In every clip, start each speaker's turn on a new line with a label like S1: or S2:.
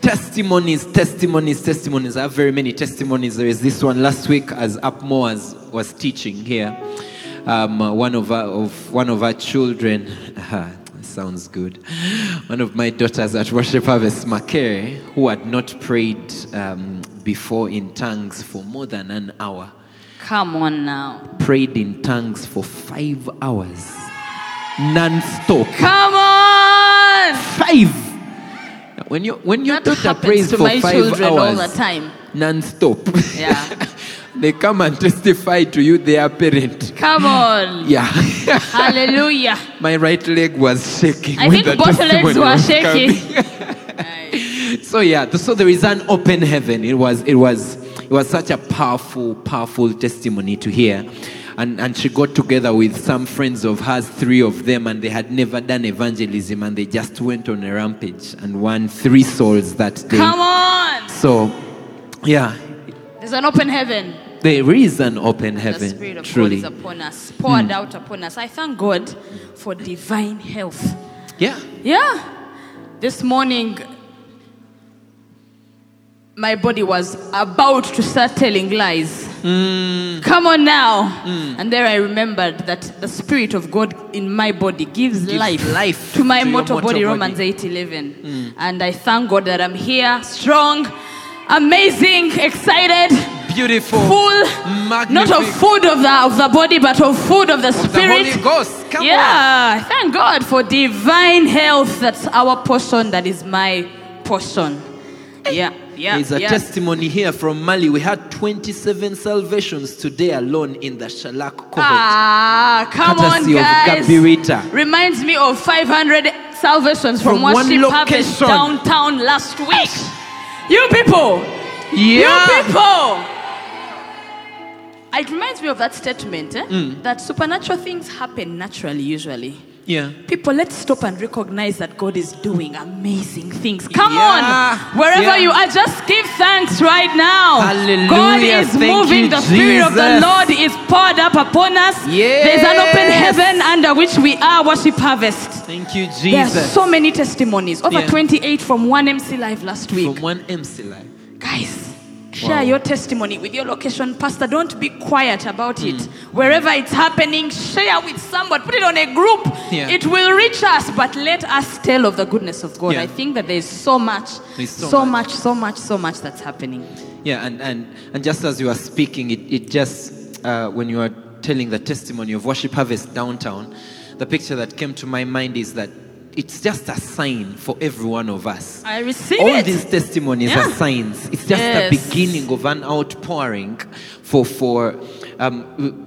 S1: Testimonies, testimonies, testimonies. I have very many testimonies. There is this one last week as Upmo was, was teaching here. Um, one of our, of one of our children, sounds good. One of my daughters at Worship Harvest, Makere, who had not prayed um, before in tongues for more than an hour,
S2: Come on now.
S1: prayed in tongues for five hours, non-stop.
S2: Come on!
S1: Five. When you when you
S2: That happens
S1: prays
S2: to
S1: for
S2: my
S1: five
S2: children
S1: hours
S2: all the time.
S1: non-stop,
S2: Yeah.
S1: they come and testify to you their parent.
S2: Come on.
S1: Yeah,
S2: Hallelujah.
S1: my right leg was shaking.
S2: I think both legs were shaking.
S1: so yeah, so there is an open heaven. It was it was it was such a powerful powerful testimony to hear. And, and she got together with some friends of hers, three of them, and they had never done evangelism, and they just went on a rampage and won three souls that day.
S2: Come on.
S1: So, yeah,
S2: There's an open heaven.
S1: there is an open
S2: The
S1: heaven,
S2: Spirit of
S1: truly.
S2: God is upon us, poured mm. out upon us. I thank God for divine health.
S1: Yeah.
S2: Yeah. This morning, my body was about to start telling lies.
S1: Mm.
S2: Come on now. And there I remembered that the Spirit of God in my body gives,
S1: Gives
S2: life,
S1: life
S2: to my
S1: to
S2: mortal
S1: mortal
S2: body,
S1: body.
S2: Romans 8 11. And I thank God that I'm here, strong, amazing, excited,
S1: Beautiful.
S2: full, not of food of the, of the body, but of food of the
S1: Of the
S2: Spirit.
S1: Holy Ghost. Come
S2: yeah, thank God for divine health. That's our portion. That is my portion. Yeah, yeah,
S1: There's a
S2: yeah.
S1: testimony here from Mali. We had 27 salvations today alone in the Shalak cohort.
S2: Ah, come
S1: Courtesy
S2: on, guys.
S1: Gabirita.
S2: Reminds me of 500 salvations from,
S1: From one
S2: Worship Harvest
S1: location.
S2: downtown last week. You people, you people. It reminds me of that statement eh?
S1: Mm.
S2: that supernatural things happen naturally, usually.
S1: Yeah.
S2: People, let's stop and recognize that God is doing amazing things. Come
S1: Yeah.
S2: on, wherever
S1: Yeah.
S2: you are, just give thanks right now.
S1: Hallelujah.
S2: God is
S1: Thank
S2: moving.
S1: you,
S2: the Spirit of the Lord is poured up upon us. There's an open heaven under which we are worship harvest.
S1: Thank you, Jesus.
S2: There are so many testimonies. Over
S1: Yeah.
S2: 28 from one MC Live last week.
S1: From one MC live.
S2: Guys, share
S1: Wow.
S2: your testimony with your location pastor. Don't be quiet about it. Wherever it's happening, share with someone. Put it on a group.
S1: Yeah.
S2: It will reach us, but let us tell of the goodness of God.
S1: Yeah.
S2: I think that there's so much,
S1: There's so
S2: so
S1: much.
S2: much, so much, so much that's happening.
S1: Yeah, and, and, and just as you are speaking, it, it just, uh, when you are telling the testimony of Worship Harvest downtown, the picture that came to my mind is that it's just a sign for every one of us.
S2: I receive
S1: All
S2: it.
S1: these testimonies
S2: Yeah.
S1: are signs. It's just
S2: Yes.
S1: the beginning of an outpouring for, for um,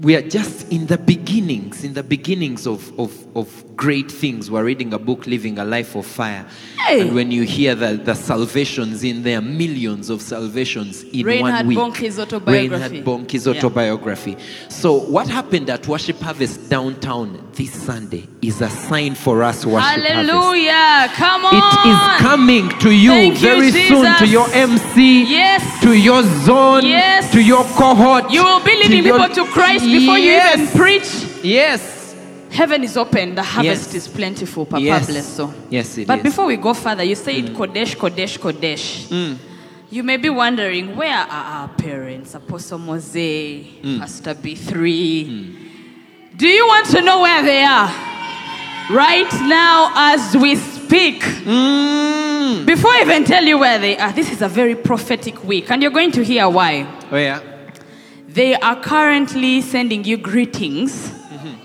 S1: we are just in the beginnings, in the beginnings of, of, of great things. We're reading a book, Living a Life of Fire.
S2: Hey.
S1: And when you hear the, the salvations in there, millions of salvations in
S2: Reinhard
S1: one week.
S2: Bonnke's autobiography.
S1: Reinhard Bonnke's
S2: Yeah.
S1: autobiography. So what happened at Worship Harvest downtown this Sunday is a sign for us, Worship Harvest.
S2: Hallelujah. Come on.
S1: It is coming to you
S2: Thank you,
S1: very soon to your MC,
S2: Yes.
S1: to your zone,
S2: Yes.
S1: to your cohort.
S2: You will be leading
S1: to your-
S2: people to Christ before
S1: yes.
S2: you even preach.
S1: Yes.
S2: Heaven is open, the harvest
S1: Yes.
S2: is plentiful, Papa
S1: Yes.
S2: bless so.
S1: Yes, it
S2: but
S1: is.
S2: before we go further, you said mm. Kodesh, Kodesh, Kodesh. Mm. You may be wondering, where are our parents? Apostle Mose, mm. Pastor B3. Do you want to know where they are? Right now, as we speak. Before I even tell you where they are, this is a very prophetic week, and you're going to hear why.
S1: Oh yeah.
S2: They are currently sending you greetings.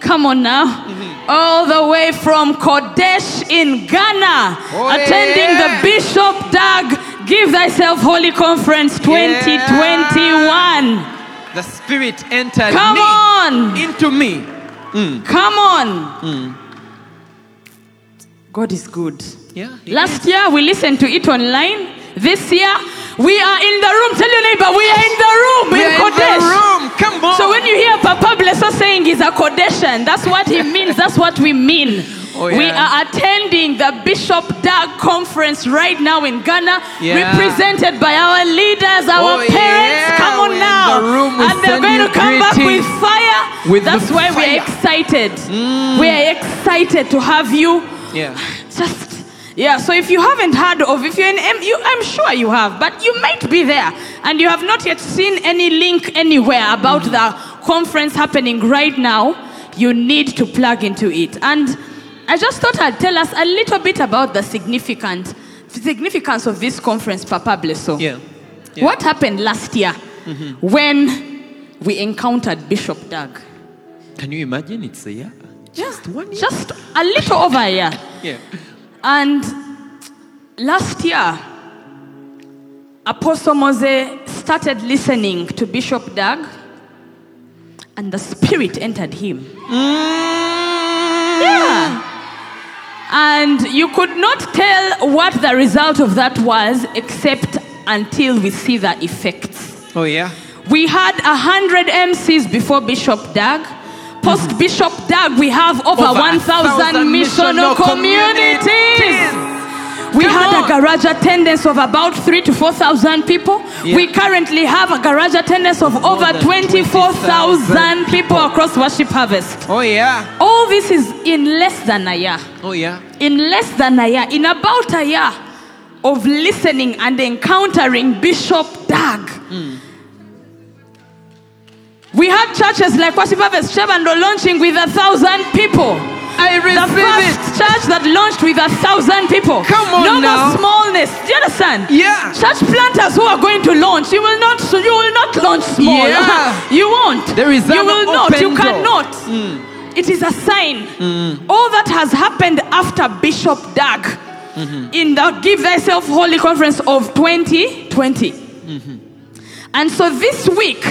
S2: Come on now. Mm-hmm. All the way from Kodesh in Ghana,
S1: Oh,
S2: attending
S1: yeah.
S2: the Bishop Dag Give Thyself Holy Conference 2021.
S1: The Spirit entered
S2: Come
S1: me
S2: on.
S1: into me. Mm.
S2: Come on. Mm. God is good.
S1: Yeah.
S2: Last year we listened to it online. This year we are in the room. Tell your neighbor we are in the room
S1: We
S2: in
S1: are in the
S2: Kodesh.
S1: room. Come on.
S2: So when you hear Papa Blesso saying he's a Kodeshan, that's what he means. That's what we mean.
S1: Oh,
S2: We are attending the Bishop Dag conference right now in Ghana,
S1: Yeah.
S2: represented by our leaders, our
S1: Oh,
S2: parents.
S1: yeah.
S2: Come on
S1: We're
S2: now.
S1: the room.
S2: And they're going to come back with fire.
S1: With
S2: that's why we're
S1: fire. Mm.
S2: excited. We are excited to have you
S1: Yeah.
S2: just yeah so if you haven't heard of if you're in M, you, i'm sure you have but you might be there and you have not yet seen any link anywhere about the conference happening right now you need to plug into it and i just thought i'd tell us a little bit about the significant significance of this conference papa blesso
S1: Yeah. Yeah.
S2: what happened last year mm-hmm. when we encountered bishop dag
S1: Can you imagine? It's a year. Just one year.
S2: just a little over a year
S1: Yeah.
S2: And last year, Apostle Mose started listening to Bishop Dag, and the Spirit entered him. Mm. Yeah. And you could not tell what the result of that was except until we see the effects.
S1: Oh yeah.
S2: We had a hundred MCs before Bishop Dag. Post Bishop Dag, we have over,
S1: Over
S2: 1,000
S1: 1,000
S2: missional
S1: missional
S2: communities.
S1: communities.
S2: We
S1: Come
S2: had
S1: on.
S2: a garage attendance of about three to 4,000 people.
S1: Yeah.
S2: We currently have a garage attendance of over 24,000
S1: 20,000
S2: people across Worship Harvest.
S1: Oh yeah.
S2: All this is in less than a year.
S1: Oh yeah.
S2: In less than a year, in about a year of listening and encountering Bishop Dag. Hmm. We had churches like Harvest Kyebando launching with a thousand people.
S1: I receive The
S2: first church that launched with a thousand people.
S1: Come on
S2: no
S1: now.
S2: more smallness. Do you understand?
S1: Yeah.
S2: Church planters who are going to launch, you will not. You will not launch small.
S1: Yeah.
S2: you won't.
S1: There is
S2: You will not. You cannot. Mm. It is a sign. Mm. All that has happened after Bishop Dag mm-hmm. in the Give Thyself Holy Conference of 2020. Mm-hmm. And so this week,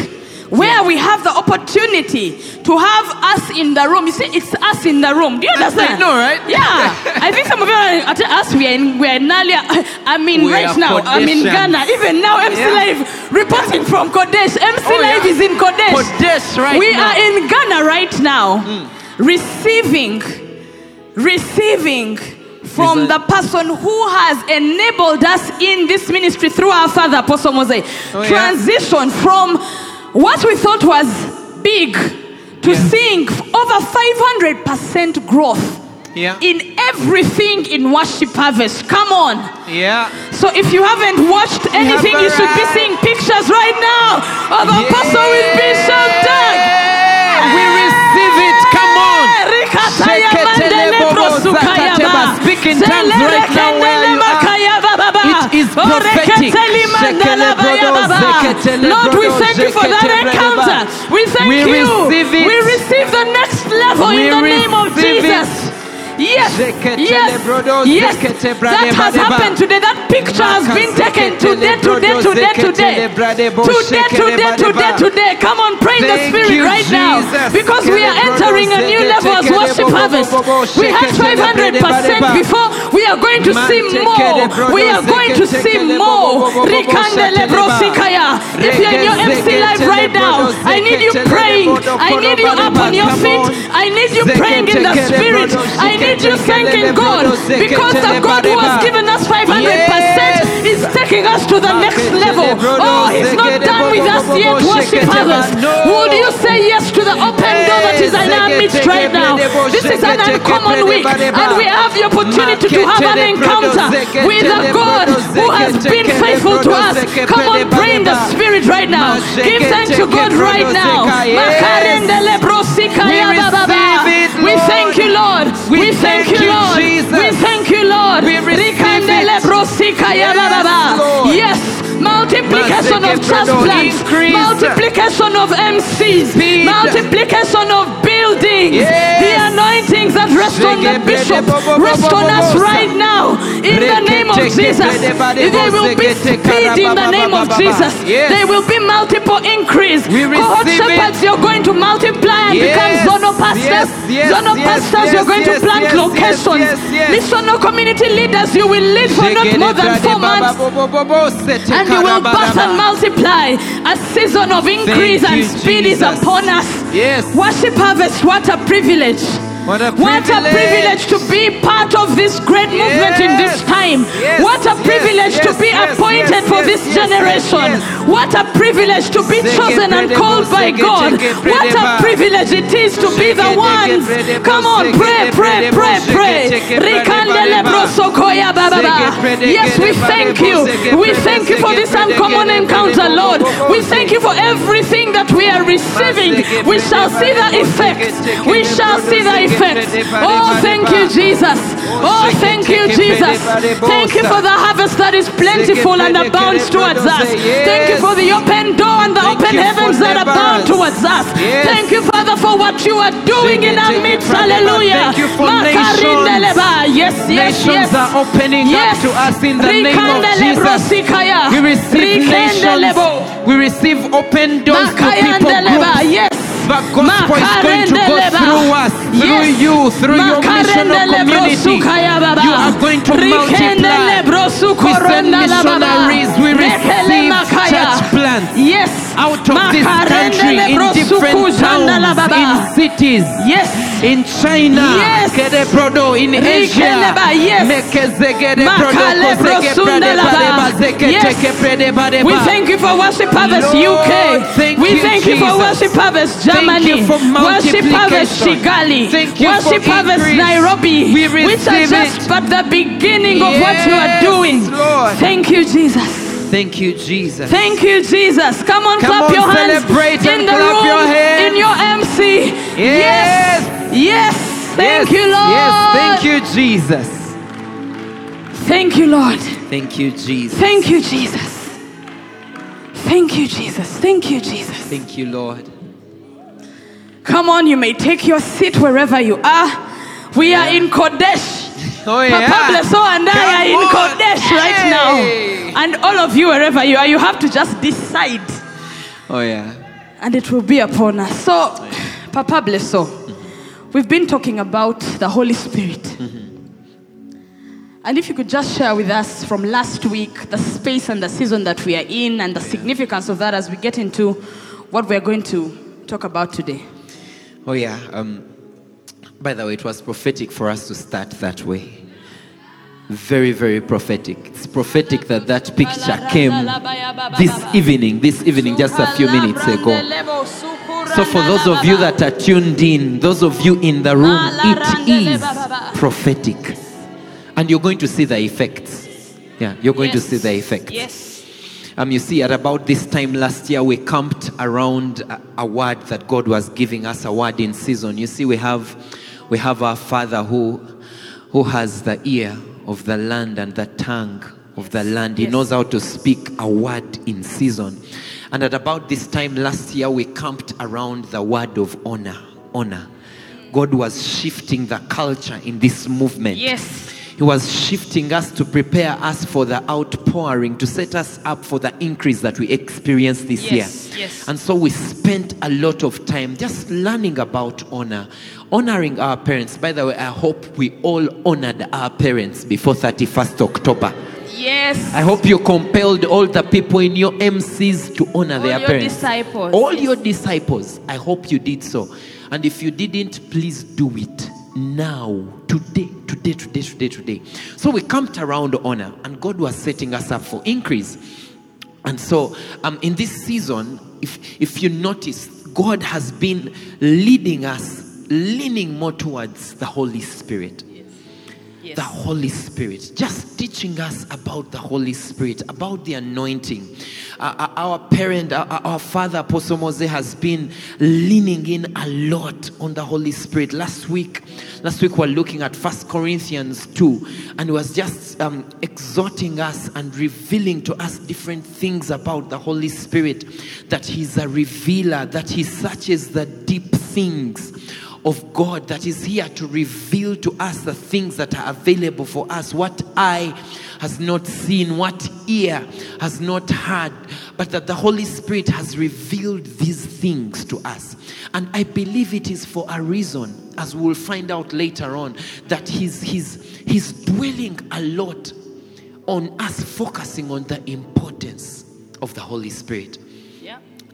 S2: where we have the opportunity to have us in the room, you see, it's us in the room. Do you understand?
S1: I know, right?
S2: Yeah. I think some of you are at us. We are in, we are in Naalya. I mean,
S1: We
S2: right now, I'm in Ghana. Even now, MC
S1: Yeah.
S2: Live reporting from Kodesh. MC
S1: Oh,
S2: Live
S1: yeah.
S2: is in Kodesh.
S1: Kodesh right
S2: we
S1: now.
S2: are in Ghana right now, mm. receiving, receiving from the person who has enabled us in this ministry through our father, Apostle Mose.
S1: Oh, yeah.
S2: Transition from what we thought was big to
S1: Yeah.
S2: seeing over 500% growth
S1: Yeah.
S2: in everything in Worship Harvest. Come on.
S1: Yeah.
S2: So if you haven't watched anything, you should be seeing pictures right now of Apostle with Bishop Dag.
S1: Yeah. We receive it. Come on.
S2: Rikataya
S1: Sheketele
S2: mandele
S1: bobo
S2: brosukaya
S1: zakateba.
S2: ba.
S1: Speak in tongues right prophetic.
S2: reketeli mandala ba ya ba ba.
S1: Shekele
S2: Lord, we thank you for that encounter. We thank
S1: We
S2: you.
S1: receive it.
S2: We receive the next level
S1: We
S2: in the name of
S1: Jesus. it.
S2: Yes, yes, yes. That has happened today. That picture has been taken today, today, today, today. Today, today, today, today. Come on, pray in the spirit right now. Because we are entering a new level as worship harvest. We had 500% before. We are going to see more. We are going to see more. If you're in your MC live right now, I need you praying. I need you up on your feet. I need you praying in the spirit. I need you thanking God. Because the God who has given us 500% is taking us to the next level. Oh, He's not done with us yet, worship harvest. Would you say yes to the open door that is in our midst right now? This is an uncommon week, and we have the opportunity to have an encounter with a God who has been faithful to us. Come on, pray in the spirit right now. Give thanks to God right now.
S1: We
S2: thank you, Lord.
S1: We
S2: thank you, Lord. We thank you, Lord.
S1: We receive
S2: Rikandele
S1: it.
S2: brosikaya
S1: Yes,
S2: multiplication of transplants, multiplication of MCs, multiplication of buildings. Anointings that rest on the bishop rest on us right now in the name of Jesus.
S1: brede bade
S2: There
S1: bo
S2: will be speed in the name of. Jesus.
S1: Yes.
S2: There will be multiple increase. Cohort shepherds, you're going to multiply and
S1: Yes.
S2: become zonal pastors.
S1: Yes,
S2: zonal pastors, you're going to plant locations. Missional community leaders, you will lead for not more than four months. And you will birth and multiply. A season of increase and speed is upon us.
S1: Yes.
S2: Worship Harvest, what a privilege.
S1: What a
S2: What a privilege to be part of this great movement in this time.
S1: Yes,
S2: What a
S1: yes,
S2: privilege to be appointed
S1: yes,
S2: for this
S1: yes,
S2: generation.
S1: yes, yes.
S2: What a privilege to be chosen and called by God. What a privilege it is to be the ones. Come on, pray, pray, pray, pray. Yes, we thank you. We thank you for this uncommon encounter, Lord. We thank you for everything that we are receiving. We shall see the
S1: brede bo,
S2: effects.
S1: zege
S2: We shall see the
S1: zege
S2: effects.
S1: brede brede
S2: Oh, thank you, Jesus. Oh,
S1: oh
S2: thank you, Jesus.
S1: brede brede bo,
S2: Thank you for the harvest that is plentiful and abounds towards us. Thank you for the open door and the open heavens that abound towards us. Thank you, Father, for what you are doing in our midst. Hallelujah.
S1: Thank you for
S2: Makarindeleba. Yes, yes,
S1: Nations
S2: yes.
S1: are opening
S2: yes.
S1: up to us in the name of Jesus. We receive nations. We receive open doors to people groups.
S2: Yes.
S1: The gospel is going to go through us, through
S2: Yes.
S1: you, through your missional community. You are going to multiply. We send
S2: sukoronda la baba.
S1: missionaries. We receive church plants
S2: Yes.
S1: out of this country in different towns, in cities.
S2: Yes.
S1: In China,
S2: Yes.
S1: In Asia,
S2: yes.
S1: Mekezegede Prodo,
S2: Makale
S1: Kosege
S2: brosunda
S1: Prede
S2: laba.
S1: Badeba, Zeke
S2: Yes.
S1: Teke Prede Badeba.
S2: We thank you for Worship
S1: Lord,
S2: UK.
S1: Thank
S2: we
S1: you,
S2: thank you for Worship Harvest
S1: Thank
S2: Germany. Worship Harvest. Kigali.
S1: Thank you
S2: Worship Harvest. Nairobi.
S1: We
S2: which are just
S1: it.
S2: but the beginning of what you are doing.
S1: Lord.
S2: Thank you, Jesus.
S1: Thank you, Jesus.
S2: Thank you, Jesus. Come on,
S1: Come
S2: clap
S1: on,
S2: your hands in the room,
S1: your
S2: in your MC.
S1: Yes.
S2: Yes. Yes. Thank
S1: yes,
S2: you, Lord.
S1: Yes, thank you, Jesus.
S2: Thank you, Lord.
S1: Thank you, Jesus.
S2: Thank you, Jesus. Thank you, Jesus. Thank you, Jesus.
S1: Thank you, Lord.
S2: Come on, you may take your seat wherever you are. We are in Kodesh.
S1: Oh, yeah.
S2: Papa Blesso and I
S1: Come
S2: are in
S1: on.
S2: Kodesh right now. And all of you, wherever you are, you have to just decide.
S1: Oh, yeah.
S2: And it will be upon us. So, Papa Blesso, we've been talking about the Holy Spirit. Mm-hmm. And if you could just share with us from last week the space and the season that we are in and the significance of that as we get into what we're going to talk about today.
S1: Oh, yeah. Um, by the way, it was prophetic for us to start that way. Very, very prophetic. It's prophetic that that picture came this evening, this evening, just a few minutes ago. So, for those of you that are tuned in, those of you in the room, it is prophetic. And you're going to see the effects. Yeah, you're going to see the effects.
S2: Yes.
S1: Um, you see, at about this time last year, we camped around a, a word that God was giving us, a word in season. You see, we have, we have our Father who, who has the ear of the land and the tongue of the land. He
S2: Yes.
S1: knows how to speak a word in season. And at about this time last year, we camped around the word of honor. Honor. God was shifting the culture in this movement.
S2: Yes.
S1: He was shifting us to prepare us for the outpouring, to set us up for the increase that we experienced this
S2: Yes,
S1: year.
S2: yes.
S1: And so we spent a lot of time just learning about honor, honoring our parents. By the way, I hope we all honored our parents before 31st October.
S2: Yes.
S1: I hope you compelled all the people in your MCs to honor
S2: All
S1: their
S2: your
S1: parents.
S2: disciples,
S1: All
S2: yes.
S1: your disciples. I hope you did so. And if you didn't, please do it now, today, today, today, today, today. So we camped around honor, and God was setting us up for increase. And so, um, in this season, if if you notice, God has been leading us, leaning more towards the Holy Spirit The Holy Spirit, just teaching us about the Holy Spirit, about the anointing. Uh, uh, our parent, our, our father, Apostle Mose, has been leaning in a lot on the Holy Spirit. Last week, last week we're looking at First Corinthians 2, and was just um, exhorting us and revealing to us different things about the Holy Spirit, that he's a revealer, that he searches the deep things of God that is here to reveal to us the things that are available for us. What eye has not seen, what ear has not heard, but that the Holy Spirit has revealed these things to us. And I believe it is for a reason, as we'll find out later on, that He's, he's, he's dwelling a lot on us focusing on the importance of the Holy Spirit.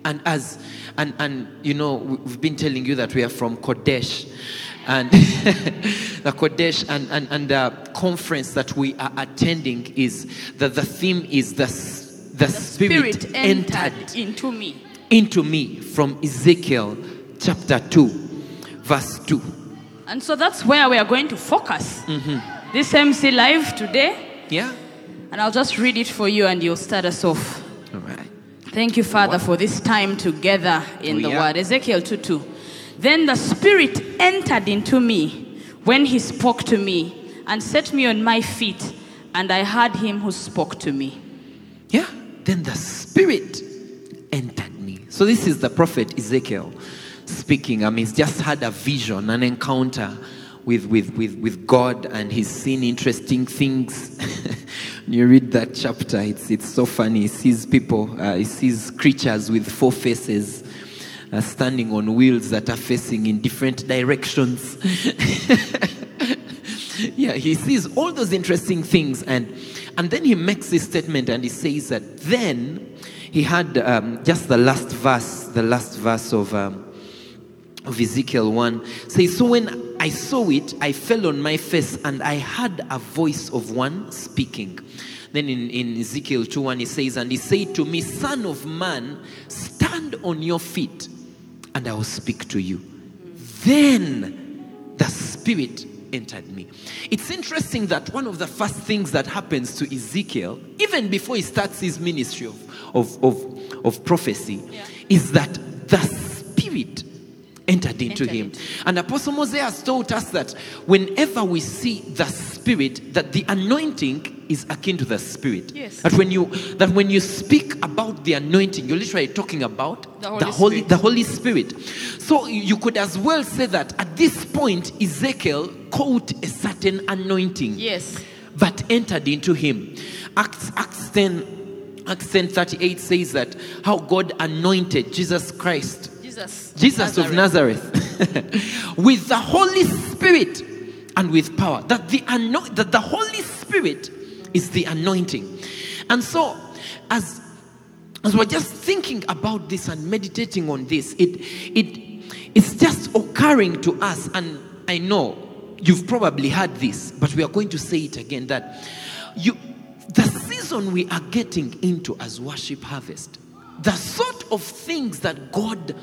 S1: And as and and you know, we- we've been telling you that we are from Kodesh, and the Kodesh and and and the conference that we are attending is that the theme is the the,
S2: The
S1: spirit,
S2: Spirit
S1: entered
S2: entered into me.
S1: into me from Ezekiel chapter two, verse two.
S2: And so that's where we are going to focus. Mm-hmm. This MC Live today.
S1: Yeah.
S2: And I'll just read it for you and you'll start us off. Thank you, Father, for this time together in
S1: Oh,
S2: the word. Ezekiel 2 2. Then the Spirit entered into me when he spoke to me and set me on my feet, and I heard him who spoke to me.
S1: Yeah. Then the Spirit entered me. So this is the prophet Ezekiel speaking. I mean, he's just had a vision, an encounter with, with, with, with God, and he's seen interesting things. you read that chapter, it's, it's so funny. He sees people, uh, he sees creatures with four faces. Uh, standing on wheels that are facing in different directions. yeah, he sees all those interesting things, and and then he makes this statement, and he says that then he had um, just the last verse, the last verse of. Um, of Ezekiel 1 says, So when I saw it, I fell on my face and I heard a voice of one speaking. Then in, in Ezekiel 2 1, he says, And he said to me, Son of man, stand on your feet and I will speak to you. Then the Spirit entered me. It's interesting that one of the first things that happens to Ezekiel, even before he starts his ministry of, of, of, of prophecy, is that the Spirit entered into
S2: Entered
S1: him.
S2: into
S1: And Apostle Moses has taught us that whenever we see the Spirit, that the anointing is akin to the Spirit.
S2: Yes.
S1: That when you that when you speak about the anointing, you're literally talking about
S2: The Holy
S1: Holy,
S2: Spirit.
S1: the Holy Spirit. So you could as well say that at this point, Ezekiel caught a certain anointing
S2: Yes.
S1: that entered into him. Acts, Acts 10, Acts 10 38 says that how God anointed Jesus Christ,
S2: Jesus.
S1: Jesus of Nazareth, with the Holy Spirit and with power. That the ano- that the Holy Spirit is the anointing. And so as as we're just thinking about this and meditating on this, it it it's just occurring to us, and I know you've probably heard this, but we are going to say it again that you the season we are getting into as worship harvest, the sort of things that God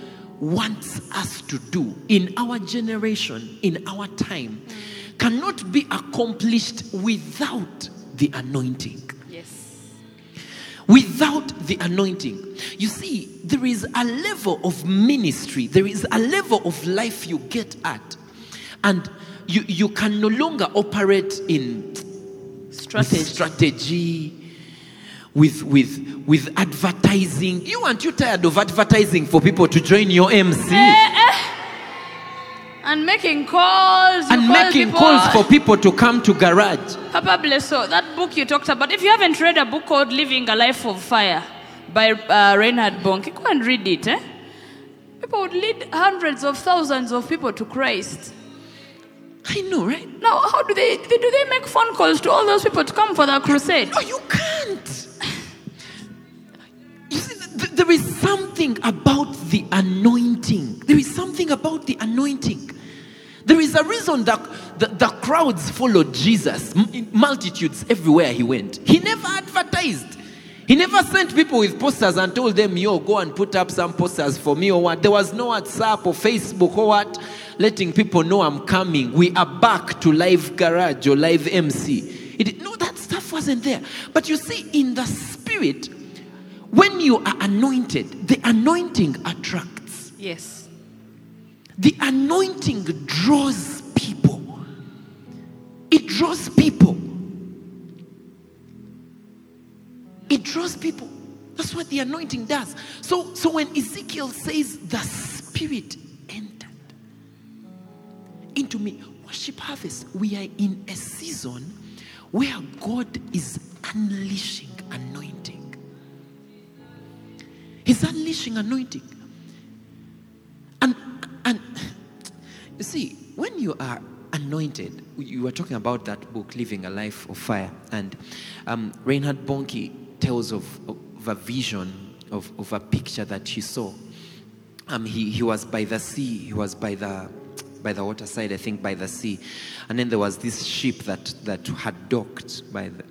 S1: wants us to do in our generation, in our time, cannot be accomplished without the anointing
S2: Yes.
S1: without the anointing. You see, there is a level of ministry, there is a level of life you get at, and you, you can no longer operate in
S2: Strategy.
S1: strategy, with, with, with advertising. You aren't you tired of advertising for people to join your MC
S2: And making calls.
S1: and
S2: call
S1: making
S2: people.
S1: calls for people to come to garage?
S2: Papa bless so that book you talked about. If you haven't read a book called Living a Life of Fire by uh, Reinhard Bonnke, go and read it. Eh? People would lead hundreds of thousands of people to Christ.
S1: I know, right?
S2: Now, how do they, do they make phone calls to all those people to come for the crusade?
S1: No, you can't. You see, th- there is something about the anointing. There is something about the anointing. There is a reason that the, the crowds followed Jesus, in multitudes everywhere he went. He never advertised. He never sent people with posters and told them, yo, go and put up some posters for me or what. There was no WhatsApp or Facebook or what, letting people know I'm coming. We are back to live garage or live MC. It, no, that stuff wasn't there. But you see, in the spirit, when you are anointed, the anointing attracts.
S2: Yes.
S1: The anointing draws people. It draws people. It draws people. That's what the anointing does. So, so when Ezekiel says the Spirit into me, worship harvest, we are in a season where God is unleashing anointing. He's unleashing anointing. And and you see, when you are anointed, you were talking about that book, Living a Life of Fire, and um, Reinhard Bonnke tells of, of a vision of, of a picture that he saw. Um, he, he was by the sea, he was by the by the waterside, I think by the sea. And then there was this ship that, that had docked by the,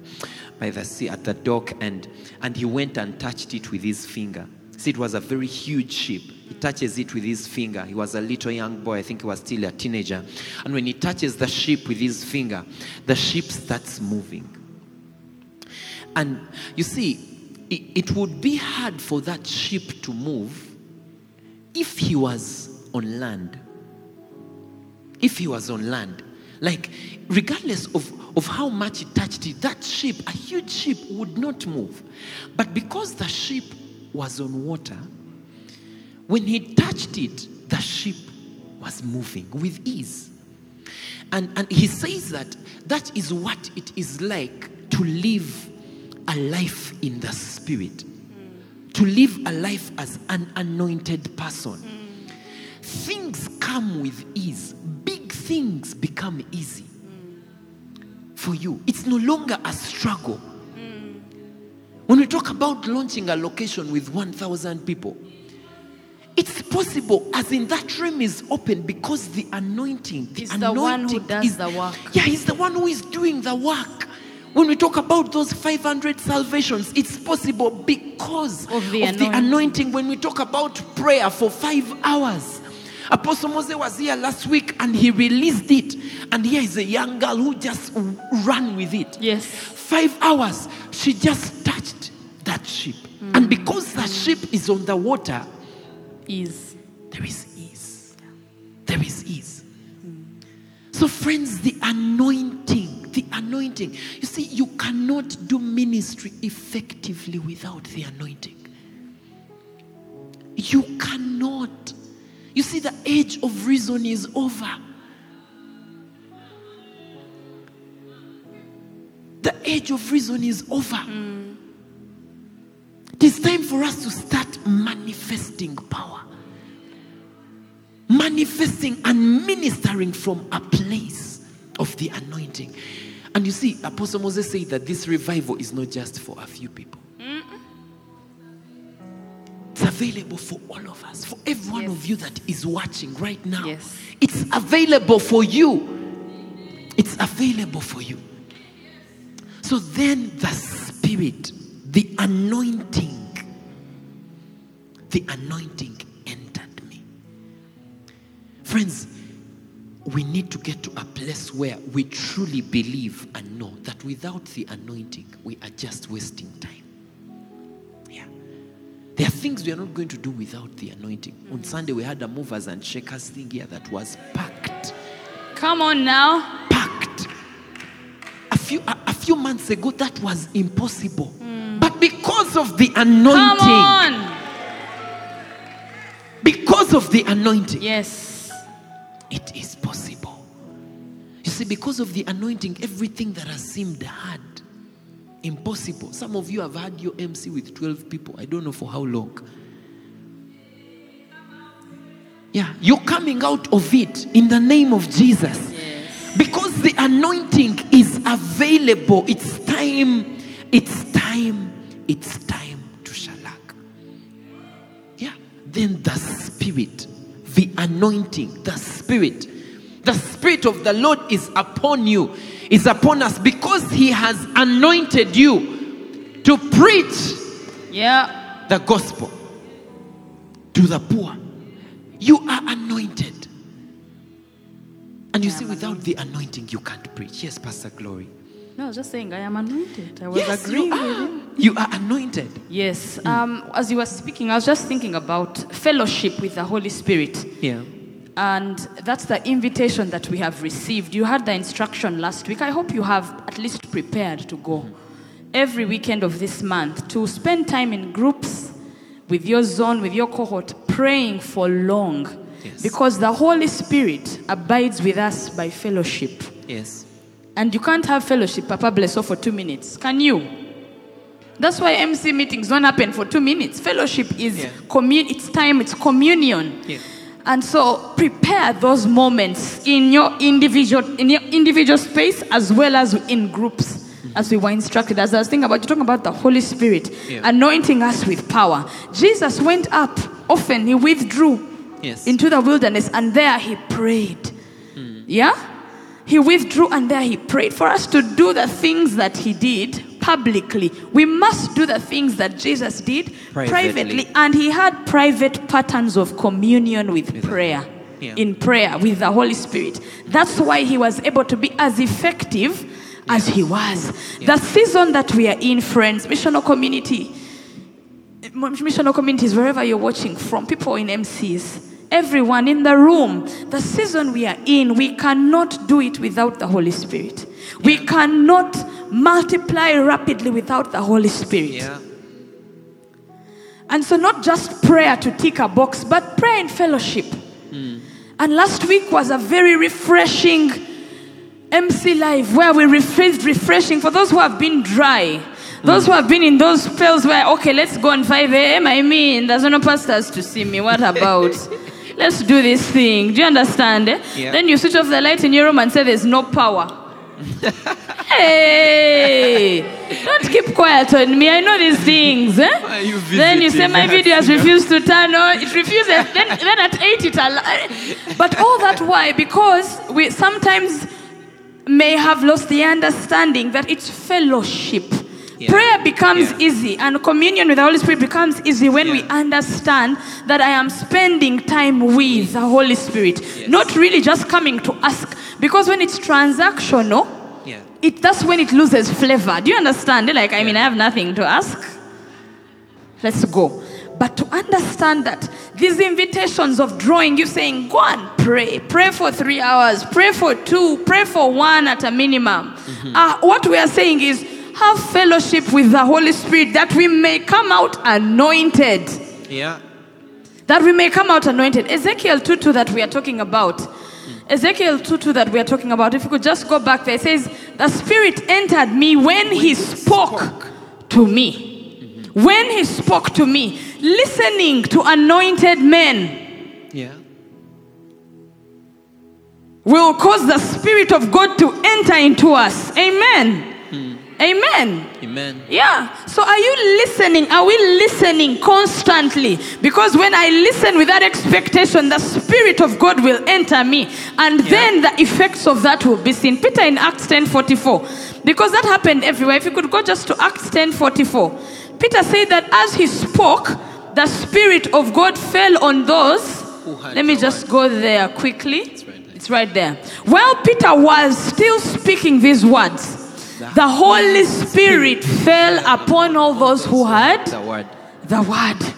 S1: by the sea at the dock, and, and he went and touched it with his finger. See, it was a very huge ship. He touches it with his finger. He was a little young boy, I think he was still a teenager. And when he touches the ship with his finger, the ship starts moving. And you see, it, it would be hard for that ship to move if he was on land. If he was on land. Like, regardless of, of how much he touched it, that ship, a huge ship, would not move. But because the ship was on water, when he touched it, the ship was moving with ease. And, and he says that that is what it is like to live a life in the spirit, to live a life as an anointed person. Things come with ease, things become easy for you. It's no longer a struggle. When we talk about launching a location with 1,000 people, it's possible, as in that room is open because the anointing, the
S2: He's the
S1: anointing
S2: one who does
S1: is,
S2: the work.
S1: Yeah, he's the one who is doing the work. When we talk about those 500 salvations, it's possible because
S2: Of the
S1: anointing.
S2: anointing.
S1: When we talk about prayer for five hours, Apostle Moses was here last week and he released it. And here is a young girl who just ran with it
S2: Yes.
S1: five hours, she just touched that ship. Mm. And because that ship is on the water,
S2: Is.
S1: there is ease. There is ease. So, friends, the anointing, the anointing. You see, you cannot do ministry effectively without the anointing. You cannot. You see, the age of reason is over. The age of reason is over. It is time for us to start manifesting power. Manifesting and ministering from a place of the anointing. And you see, Apostle Moses said that this revival is not just for a few people. It's available for all of us, for every one
S2: Yes.
S1: of you that is watching right now.
S2: Yes.
S1: It's available for you. It's available for you. So then the Spirit, the anointing, the anointing entered me. Friends, we need to get to a place where we truly believe and know that without the anointing, we are just wasting time. There are things we are not going to do without the anointing. On mm. Sunday, we had a movers and shakers thing here that was packed
S2: Come on now.
S1: packed. A few a, a few months ago, that was impossible. Mm. But because of the anointing.
S2: Come on.
S1: because of the anointing,
S2: Yes.
S1: it is possible. You see, because of the anointing, everything that has seemed hard, impossible. Some of you have had your MC with 12 people. I don't know for how long. Yeah, you're coming out of it in the name of Jesus.
S2: Yes.
S1: Because the anointing is available. It's time. It's time. It's time to shalak. Yeah. Then the spirit, the anointing, the spirit, the spirit of the Lord is upon you, is upon us because he has anointed you to preach
S2: Yeah.
S1: the gospel to the poor. You are anointed. And you see, without the anointing, you can't preach. Yes, Pastor Glory.
S2: No, I was just saying I am anointed. I was
S1: Yes,
S2: agreeing
S1: you
S2: with
S1: are.
S2: you.
S1: You are anointed.
S2: Yes. Um, as you were speaking, I was just thinking about fellowship with the Holy Spirit.
S1: Yeah.
S2: And that's the invitation that we have received. You had the instruction last week. I hope you have at least prepared to go every weekend of this month to spend time in groups with your zone, with your cohort, praying for long.
S1: Yes.
S2: Because the Holy Spirit abides with us by fellowship.
S1: Yes.
S2: And you can't have fellowship, Papa bless you, for two minutes. Can you? That's why MC meetings don't happen for two minutes. Fellowship is
S1: Yeah.
S2: commun- it's time, it's communion.
S1: Yeah.
S2: And so prepare those moments in your individual in your individual space as well as in groups as we were instructed. As I was thinking about, you're talking about the Holy Spirit
S1: Yeah.
S2: anointing us with power. Jesus went up, often he withdrew
S1: Yes.
S2: into the wilderness, and there he prayed. Hmm. Yeah? He withdrew and there he prayed. For us to do the things that he did publicly, we must do the things that Jesus did
S1: Privately.
S2: privately. And he had private patterns of communion with prayer.
S1: Yeah.
S2: In prayer with the Holy Spirit. That's why he was able to be as effective as he was. The season that we are in, friends, missional community, missional communities, wherever you're watching from, people in MCs, everyone in the room, the season we are in, we cannot do it without the Holy Spirit. We cannot multiply rapidly without the Holy Spirit.
S1: Yeah.
S2: And so, not just prayer to tick a box, but prayer in fellowship. Hmm. And last week was a very refreshing MC Live where we refreshed, refreshing for those who have been dry. Those hmm. who have been in those spells where, okay, let's go on 5 a.m. I mean, there's no pastors to see me. What about? let's do this thing. Do you understand? eh?
S1: Yeah.
S2: Then you switch off the light in your room and say there's no power. hey, don't keep quiet on me. I know these things. Eh?
S1: You
S2: then you say my video has refused to turn on. It refuses. then, then at eight it al- But all that why? Because we sometimes may have lost the understanding that it's fellowship.
S1: Yeah.
S2: Prayer becomes
S1: Yeah.
S2: easy and communion with the Holy Spirit becomes easy when we understand that I am spending time with the Holy Spirit,
S1: Yes.
S2: not really just coming to ask. Because when it's transactional,
S1: Yeah.
S2: it that's when it loses flavor. Do you understand? Like, I mean, I have nothing to ask. Let's go. But to understand that these invitations of drawing, you saying, go and pray. Pray for three hours, pray for two, pray for one at a minimum. Uh, what we are saying is, have fellowship with the Holy Spirit that we may come out anointed
S1: Yeah.
S2: that we may come out anointed. Ezekiel 2 2 that we are talking about. Ezekiel 2 2 that we are talking about. If you could just go back there, it says, The Spirit entered me when He spoke to me. When He spoke to me, listening to anointed men
S1: Yeah.
S2: will cause the Spirit of God to enter into us. Amen. Amen.
S1: Amen.
S2: Yeah. So are you listening? Are we listening constantly? Because when I listen with that expectation, the Spirit of God will enter me. And then the effects of that will be seen. Peter in Acts 10 44. Because that happened everywhere. If you could go just to Acts 10 44. Peter said that as he spoke, the Spirit of God fell on those. Let me just go there quickly.
S1: right there.
S2: It's right there. While Peter was still speaking these words, the Holy Spirit fell upon all those who had
S1: The word.
S2: the word.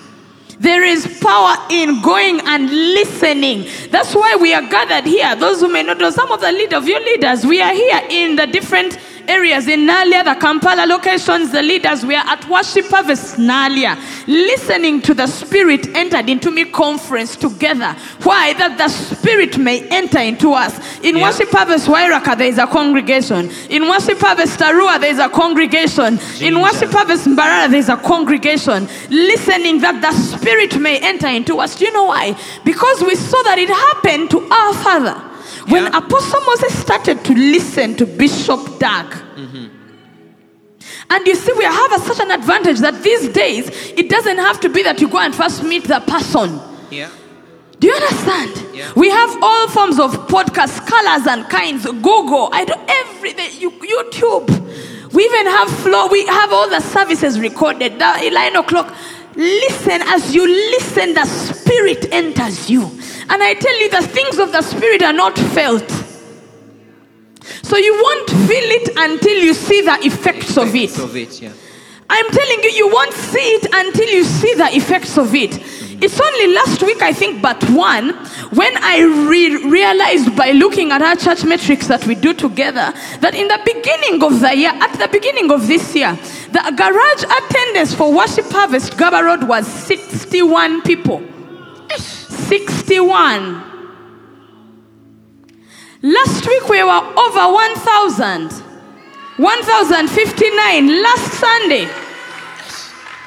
S2: There is power in going and listening. That's why we are gathered here. Those who may not know, some of the lead of your leaders, we are here in the different areas in Naalya, the Kampala locations, the leaders, were at Worship Harvest Naalya, listening to the Spirit entered into me conference together. Why? That the Spirit may enter into us. In
S1: Yeah.
S2: Worship Harvest Wairaka, there is a congregation. In Worship Harvest Tarua, there is a congregation. In Worship Harvest Mbarara, there is a congregation. Listening that the Spirit may enter into us. Do you know why? Because we saw that it happened to our Father. When
S1: Yeah.
S2: Apostle Moses started to listen to Bishop Dag. And you see, we have a, such an advantage that these days it doesn't have to be that you go and first meet the person.
S1: Yeah.
S2: Do you understand?
S1: Yeah.
S2: We have all forms of podcasts, colors and kinds. Google, I do everything. You, YouTube. We even have flow. We have all the services recorded. The nine o'clock. Listen as you listen, the Spirit enters you. And I tell you, the things of the Spirit are not felt. So you won't feel it until you see the effects of it.
S1: Effects Of it, yeah.
S2: I'm telling you, you won't see it until you see the effects of it. It's only last week, I think, but one, when I re- realized by looking at our church metrics that we do together, that in the beginning of the year, at the beginning of this year, the garage attendance for Worship Harvest Gaba Road was 61 people. 61. Last week we were over 1,000. 1,059 last Sunday.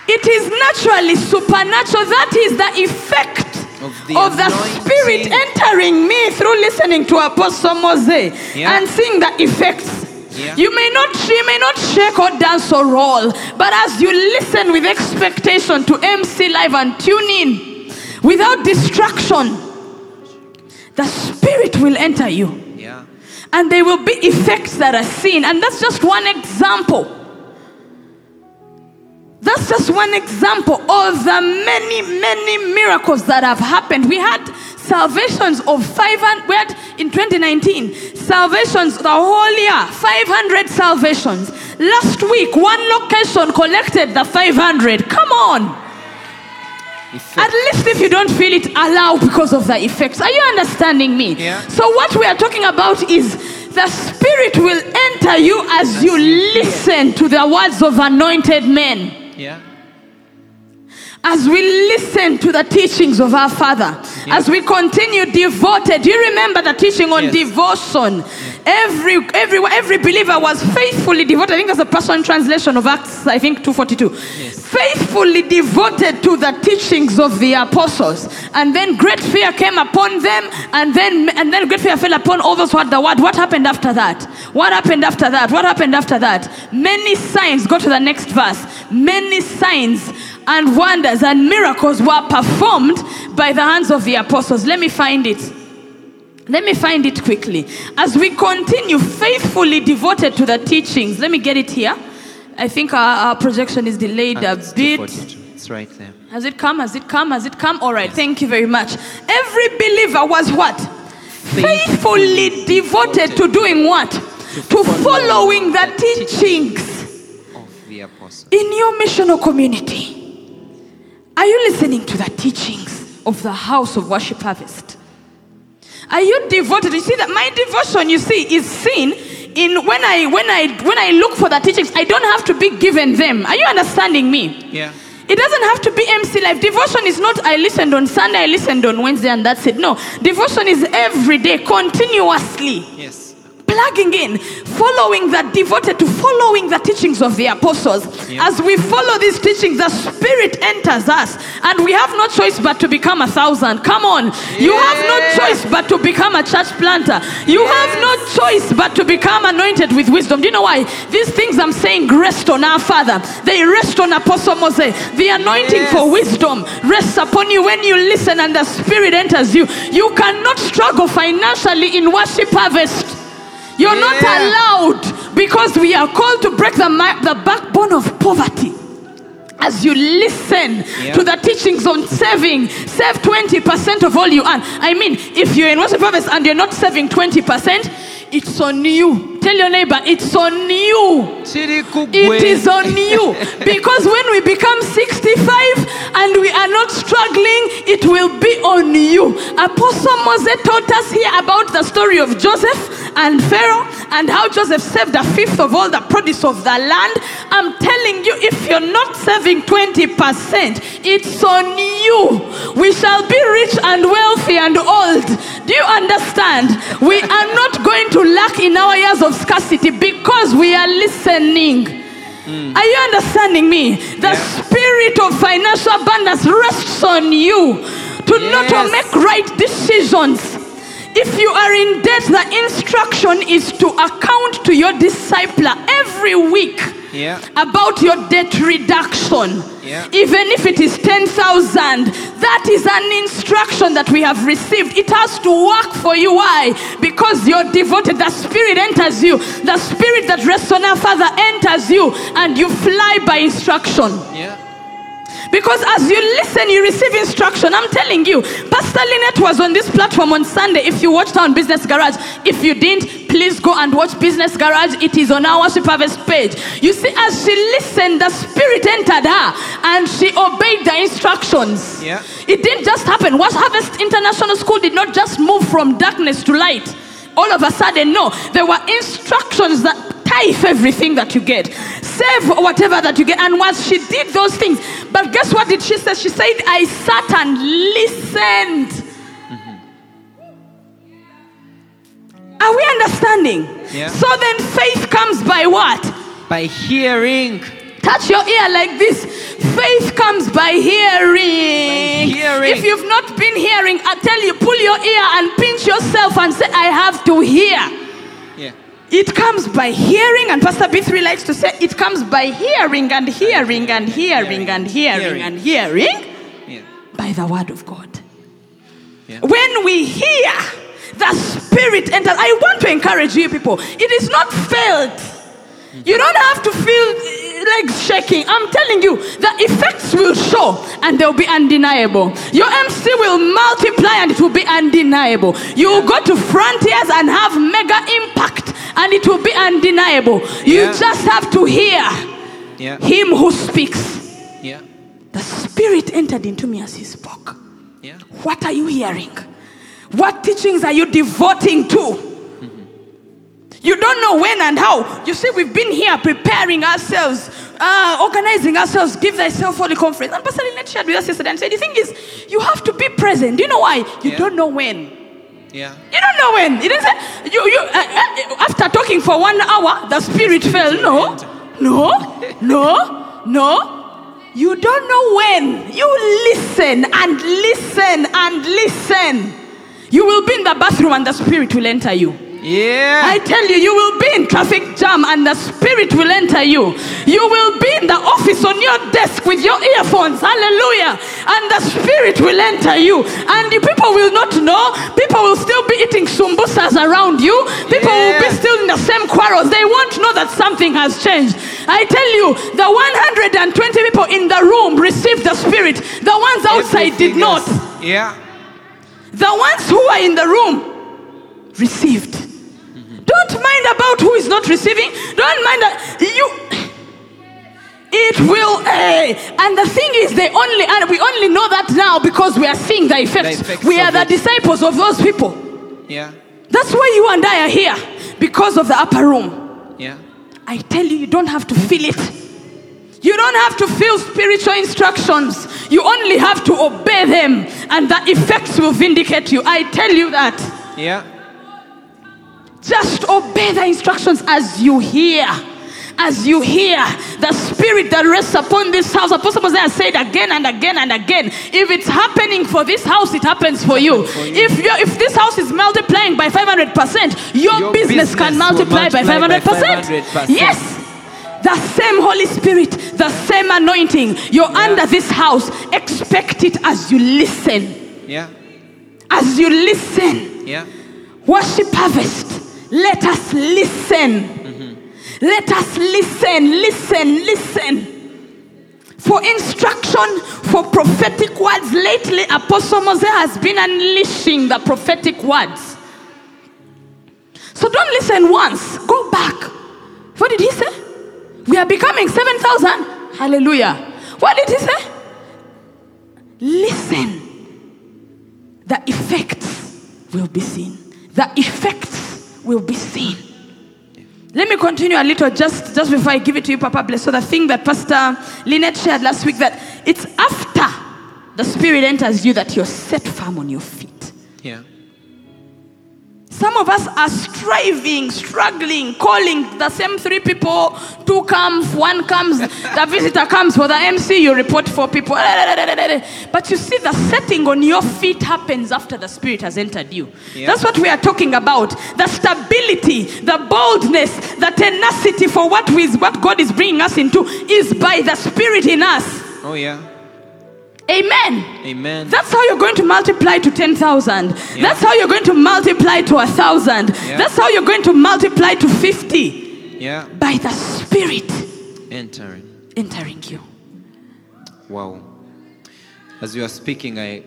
S2: It is naturally supernatural. That is the effect
S1: Of the
S2: of the. Spirit entering me through listening to Apostle Mose
S1: Yeah.
S2: and seeing the effects.
S1: Yeah.
S2: You may not you may not shake or dance or roll, but as you listen with expectation to MC Live and tune in without distraction, the spirit will enter you.
S1: Yeah.
S2: And there will be effects that are seen. And that's just one example. That's just one example of the many, many miracles that have happened. We had salvations of 500, we had in 2019, salvations the whole year, 500 salvations. Last week, one location collected the 500. Come on.
S1: Effect.
S2: At least if you don't feel it, allow because of the effects. Are you understanding me?
S1: Yeah.
S2: So, what we are talking about is the Spirit will enter you as you listen to the words of anointed men.
S1: Yeah.
S2: As we listen to the teachings of our Father, as we continue devoted, do you remember the teaching on
S1: Yes.
S2: devotion? Every, every, every believer was faithfully devoted. I think that's a personal translation of Acts, I think 242.
S1: Yes.
S2: Faithfully devoted to the teachings of the apostles. And then great fear came upon them, and then, and then great fear fell upon all those who had the word. What happened after that? What happened after that? What happened after that? Many signs, go to the next verse. Many signs and wonders and miracles were performed by the hands of the apostles. Let me find it. Let me find it quickly. As we continue faithfully devoted to the teachings, let me get it here. I think our, our projection is delayed a bit.
S1: It's right there.
S2: Has it come? Has it come? Has it come? All right. Thank you very much. Every believer was what? Faithfully devoted to doing what? To following the teachings
S1: Of the apostle.
S2: in your missional community. Are you listening to the teachings of the house of worship harvest? Are you devoted? You see that my devotion, you see, is seen in when I when I when I look for the teachings, I don't have to be given them. Are you understanding me?
S1: Yeah.
S2: It doesn't have to be MC life. Devotion is not I listened on Sunday, I listened on Wednesday, and that's it. No. Devotion is every day, continuously
S1: Yes.
S2: Plugging in, following the devoted to following the teachings of the apostles.
S1: Yeah.
S2: As we follow these teachings, the Spirit enters us, and we have no choice but to become a thousand. Come on, you have no choice but to become a church planter. You have no choice but to become anointed with wisdom. Do you know why? These things I'm saying rest on our Father. They rest on Apostle Moses. The anointing
S1: Yes.
S2: for wisdom rests upon you when you listen and the Spirit enters you. You cannot struggle financially in worship harvest. You're not allowed because we are called to break the, the backbone of poverty. As you listen
S1: Yeah.
S2: to the teachings on saving, save 20% of all you earn. I mean, if you're in worship harvest and you're not saving 20%, it's on you. Tell your neighbor, it's on you. It is on you. Because when we become 65 and we are not struggling, it will be on you. Apostle Moses taught us here about the story of Joseph and Pharaoh and how Joseph saved a fifth of all the produce of the land. I'm telling you, if you're not saving 20%, it's on you. We shall be rich and wealthy and old. Do you understand? We are not going to lack in our years of scarcity because we are listening. Hmm. Are you understanding me? The
S1: Yeah.
S2: spirit of financial abundance rests on you to not
S1: Yes.
S2: make right decisions. If you are in debt, the instruction is to account to your discipler every week
S1: Yeah.
S2: about your debt reduction.
S1: Yeah.
S2: Even if it is 10,000, that is an instruction that we have received. It has to work for you. Why? Because you're devoted. The Spirit enters you. The Spirit that rests on our Father enters you, and you fly by instruction.
S1: Yeah.
S2: Because as you listen, you receive instruction. I'm telling you, Pastor Lynette was on this platform on Sunday. If you watched on Business Garage, if you didn't, please go and watch Business Garage. It is on our Worship Harvest page. You see, as she listened, the Spirit entered her and she obeyed the instructions.
S1: Yeah.
S2: It didn't just happen. Worship Harvest International School did not just move from darkness to light. All of a sudden, no. There were instructions that tithe everything that you get, save whatever that you get. And once she did those things, but guess what did she say? She said, I sat and listened. Mm-hmm. Are we understanding?
S1: Yeah.
S2: So then faith comes by what?
S1: By hearing.
S2: Touch your ear like this. Faith comes by hearing.
S1: hearing.
S2: If you've not been hearing, I tell you, pull your ear and pinch yourself and say, I have to hear. It comes by hearing, and Pastor B3 likes to say it comes by hearing and hearing and hearing and hearing
S1: Hearing.
S2: and hearing
S1: Yeah.
S2: by the word of God.
S1: Yeah.
S2: When we hear, the Spirit enters. I want to encourage you people. It is not felt. You don't have to feel uh, legs shaking. I'm telling you, the effects will show and they'll be undeniable. Your MC will multiply and it will be undeniable. You will go to frontiers and have mega impact and it will be undeniable. You just have to hear
S1: Yeah.
S2: him who speaks.
S1: Yeah.
S2: The Spirit entered into me as he spoke.
S1: Yeah.
S2: What are you hearing? What teachings are you devoting to? You don't know when and how. You see, we've been here preparing ourselves, uh, organizing ourselves, give thyself for the conference. And Pastor Lynette shared with us yesterday and said, The thing is, you have to be present. Do you know why? You
S1: Yeah.
S2: don't know when.
S1: Yeah.
S2: You don't know when. He didn't say, you, you, uh, uh, after talking for one hour, the spirit fell. No, no, no, no. You don't know when. You listen and listen and listen. You will be in the bathroom and the spirit will enter you.
S1: Yeah.
S2: I tell you, you will be in traffic jam and the spirit will enter you. You will be in the office on your desk with your earphones. Hallelujah. And the spirit will enter you. And the people will not know. People will still be eating sumbusas around you. People will be still in the same quarrels. They won't know that something has changed. I tell you, the 120 people in the room received the spirit. The ones outside did not.
S1: Yeah.
S2: The ones who are in the room received. Don't mind about who is not receiving. Don't mind that you. It will, eh. And the thing is, they only, and we only know that now because we are seeing the effects.
S1: effects
S2: we are the
S1: it.
S2: disciples of those people.
S1: Yeah.
S2: That's why you and I are here because of the upper room.
S1: Yeah.
S2: I tell you, you don't have to feel it. You don't have to feel spiritual instructions. You only have to obey them, and the effects will vindicate you. I tell you that.
S1: Yeah.
S2: Just obey the instructions as you hear. As you hear the spirit that rests upon this house. Apostle Moses said again and again and again. If it's happening for this house, it happens for you.
S1: for you.
S2: If if this house is multiplying by 500%, your,
S1: Your
S2: business, can
S1: business will
S2: multiply, by
S1: multiply by
S2: 500%.
S1: 500%.
S2: Yes. The same Holy Spirit, the same anointing. You're under this house. Expect it as you listen.
S1: Yeah.
S2: As you listen.
S1: Yeah.
S2: Worship harvest. Let us listen. Let us listen, listen, listen. For instruction, for prophetic words. Lately, Apostle Moses has been unleashing the prophetic words. So don't listen once. Go back. What did he say? We are becoming 7,000. Hallelujah. What did he say? Listen the effects will be seen. The effects will be seen. Let me continue a little just, just before I give it to you, Papa Bless. So the thing that Pastor Lynette shared last week that it's after the Spirit enters you that you're set firm on your feet.
S1: Yeah.
S2: Some of us are striving, struggling, calling the same three people. Two come, one comes, the visitor comes for the MC, you report four people. But you see, the setting on your feet happens after the Spirit has entered you.
S1: Yeah.
S2: That's what we are talking about. The stability, the boldness, the tenacity for what, we, what God is bringing us into is by the Spirit in us.
S1: Oh yeah.
S2: Amen.
S1: Amen.
S2: That's how you're going to multiply to 10,000.
S1: Yeah.
S2: That's how you're going to multiply to a thousand.
S1: Yeah.
S2: That's how you're going to multiply to 50
S1: yeah.
S2: by the Spirit
S1: Entering.
S2: entering you.
S1: Wow. As you are speaking, I,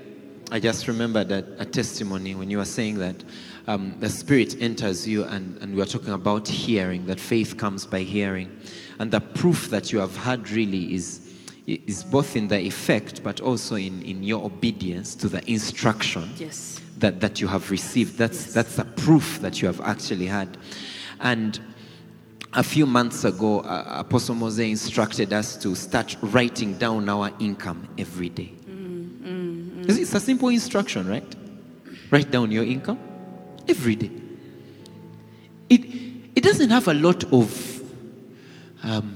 S1: I just remembered that a testimony when you were saying that um, the Spirit enters you, and, and we are talking about hearing, that faith comes by hearing. And the proof that you have had really is, is both in the effect, but also in, in your obedience to the instruction
S2: Yes.
S1: that, that you have received. That's, that's a proof that you have actually had. And a few months ago, uh, Apostle Mose instructed us to start writing down our income every day. It's- It's a simple instruction, right? Write down your income every day. It, it doesn't have a lot of um,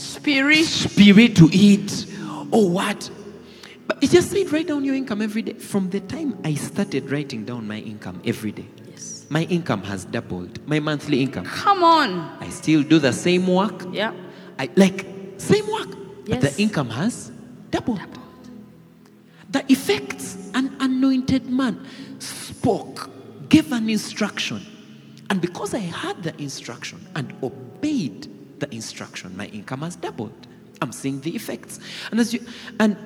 S2: Spirit.
S1: spirit to eat. or what. But it just said write down your income every day. From the time I started writing down my income every day,
S2: Yes.
S1: my income has doubled. My monthly income.
S2: Come on.
S1: I still do the same work.
S2: Yeah.
S1: I like same work,
S2: Yes.
S1: but the income has doubled. doubled. The effects an anointed man spoke, gave an instruction, and because I had the instruction and obeyed the instruction, my income has doubled. I'm seeing the effects, and as you and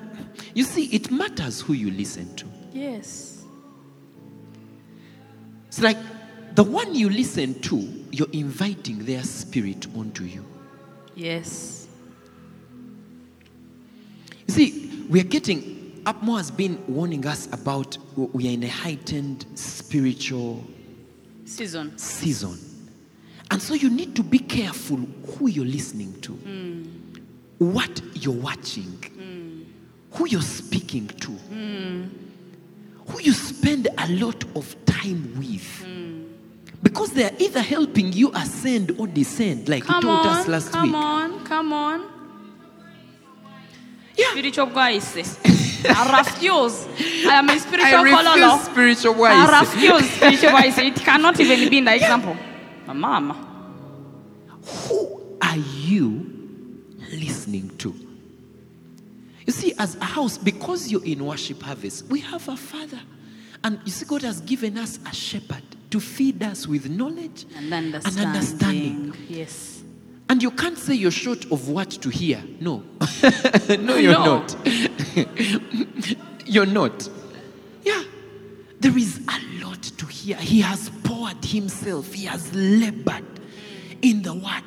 S1: you see, it matters who you listen to.
S2: Yes.
S1: It's like the one you listen to, you're inviting their spirit onto you.
S2: Yes.
S1: You see, we are getting, Upmore has been warning us about we are in a heightened spiritual
S2: Season.
S1: season. And so you need to be careful who you're listening to, what you're watching, who you're speaking to, who you spend a lot of time with. Because they are either helping you ascend or descend, like
S2: Come
S1: you told us
S2: on.
S1: last
S2: Come
S1: week.
S2: on. Come on.
S1: Yeah.
S2: Spiritual guys. I refuse. I am a spiritual
S1: I refuse
S2: cololo.
S1: spiritual
S2: I
S1: wise.
S2: refuse spiritual wise. It cannot even be in the example. My mama.
S1: Who are you listening to? You see, as a house, because you're in worship harvest, we have a father. And you see, God has given us a shepherd to feed us with knowledge
S2: And understanding.
S1: understanding.
S2: Yes.
S1: And you can't say you're short of what to hear. No. no, you're
S2: No.
S1: not. you're not. Yeah. There is a lot to hear. He has poured himself, he has labored in the word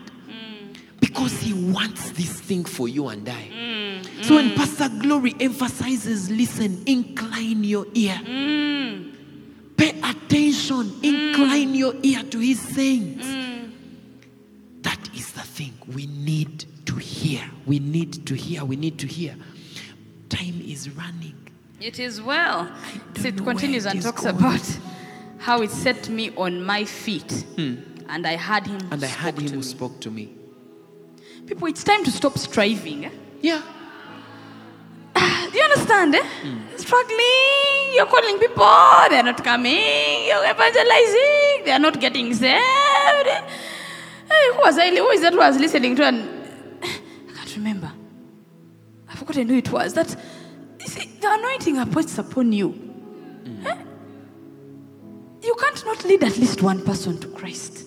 S1: because he wants this thing for you and I. So when Pastor Glory emphasizes, listen, incline your ear. Pay attention, incline your ear to his sayings. That is the thing we need to hear. We need to hear. We need to hear. Time is running.
S2: It is well. it continues and talks
S1: going.
S2: about how it set me on my feet. And I had him.
S1: And I heard
S2: spoke
S1: him who
S2: me.
S1: spoke to me.
S2: People, it's time to stop striving. eh?
S1: Yeah.
S2: Do you understand? Eh? Struggling, you're calling people, they're not coming, you're evangelizing, they're not getting saved. Hey, who was I? Who is that who I was listening to? And I can't remember. I've forgotten who it was. That you see, the anointing rests upon you. Eh? You can't not lead at least one person to Christ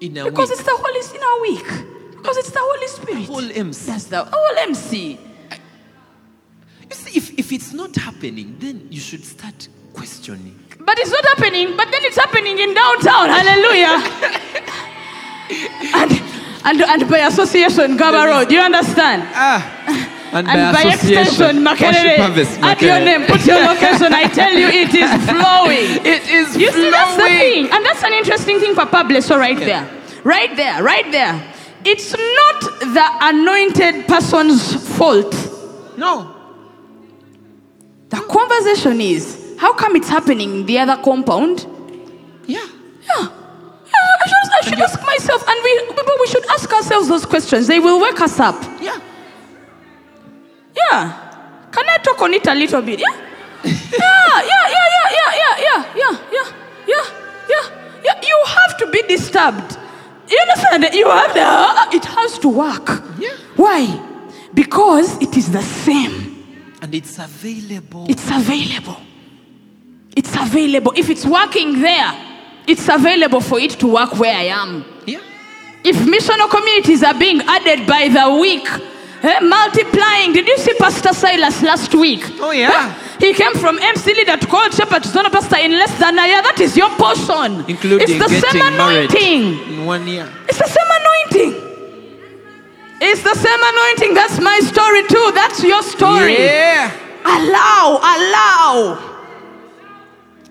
S1: In a
S2: because
S1: week.
S2: it's the Holy in a week. Because it's the Holy Spirit.
S1: Whole MC.
S2: That's the whole MC.
S1: You see, if, if it's not happening, then you should start questioning.
S2: But it's not happening, but then it's happening in downtown. Hallelujah. and, and, and by association, Gaba Road. Do you understand?
S1: Ah. And,
S2: And by extension, Makerere. Add your name, put your location. I tell you, it is flowing.
S1: It is
S2: You see, that's the
S1: flowing.
S2: thing. And that's an interesting thing, for Papa Blesso, right there. Right there, right there. It's not the anointed person's fault.
S1: No.
S2: The conversation is how come it's happening in the other compound?
S1: Yeah.
S2: Yeah. I should, I should ask myself, and we, people, we should ask ourselves those questions. They will wake us up.
S1: Yeah.
S2: Yeah. Can I talk on it a little bit? Yeah. Yeah, yeah, yeah, yeah, yeah, yeah, yeah, yeah, yeah, yeah, yeah, yeah. You have to be disturbed. You understand? You have the. It has to work.
S1: Yeah.
S2: Why? Because it is the same.
S1: And it's available.
S2: It's available. It's available. If it's working there, it's available for it to work where I am.
S1: yeah.
S2: If missional communities are being added by the week, eh, multiplying. Did you see Pastor Silas last week?
S1: Oh, yeah.
S2: Eh? He came from MC leader to called shepherd to of pastor in less than a year. That is your portion.
S1: Including
S2: it's the
S1: getting
S2: same
S1: married
S2: anointing.
S1: in one year.
S2: It's the same anointing. It's the same anointing. That's my story too. That's your story.
S1: Yeah.
S2: Allow, allow,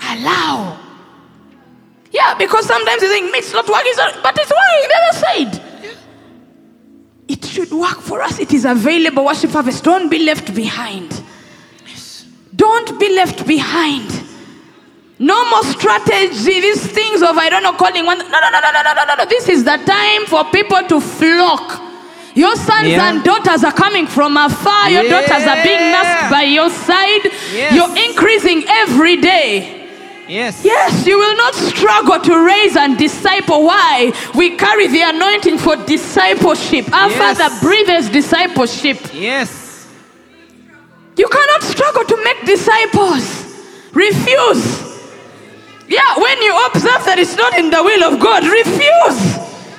S2: allow. Yeah, because sometimes you think it's not working, but it's working the other side should work for us. It is available. Worship harvest. Don't be left behind. Don't be left behind. No more strategy, these things of I don't know calling one. No, no, no, no, no, no, no, no. This is the time for people to flock. Your sons
S1: yeah.
S2: and daughters are coming from afar. Your yeah. daughters are being nursed by your side.
S1: Yes.
S2: You're increasing every day.
S1: Yes.
S2: Yes, you will not struggle to raise and disciple. Why? We carry the anointing for discipleship. Our
S1: Yes.
S2: Father breathes discipleship.
S1: Yes.
S2: You cannot struggle to make disciples. Refuse. Yeah, when you observe that it's not in the will of God, refuse.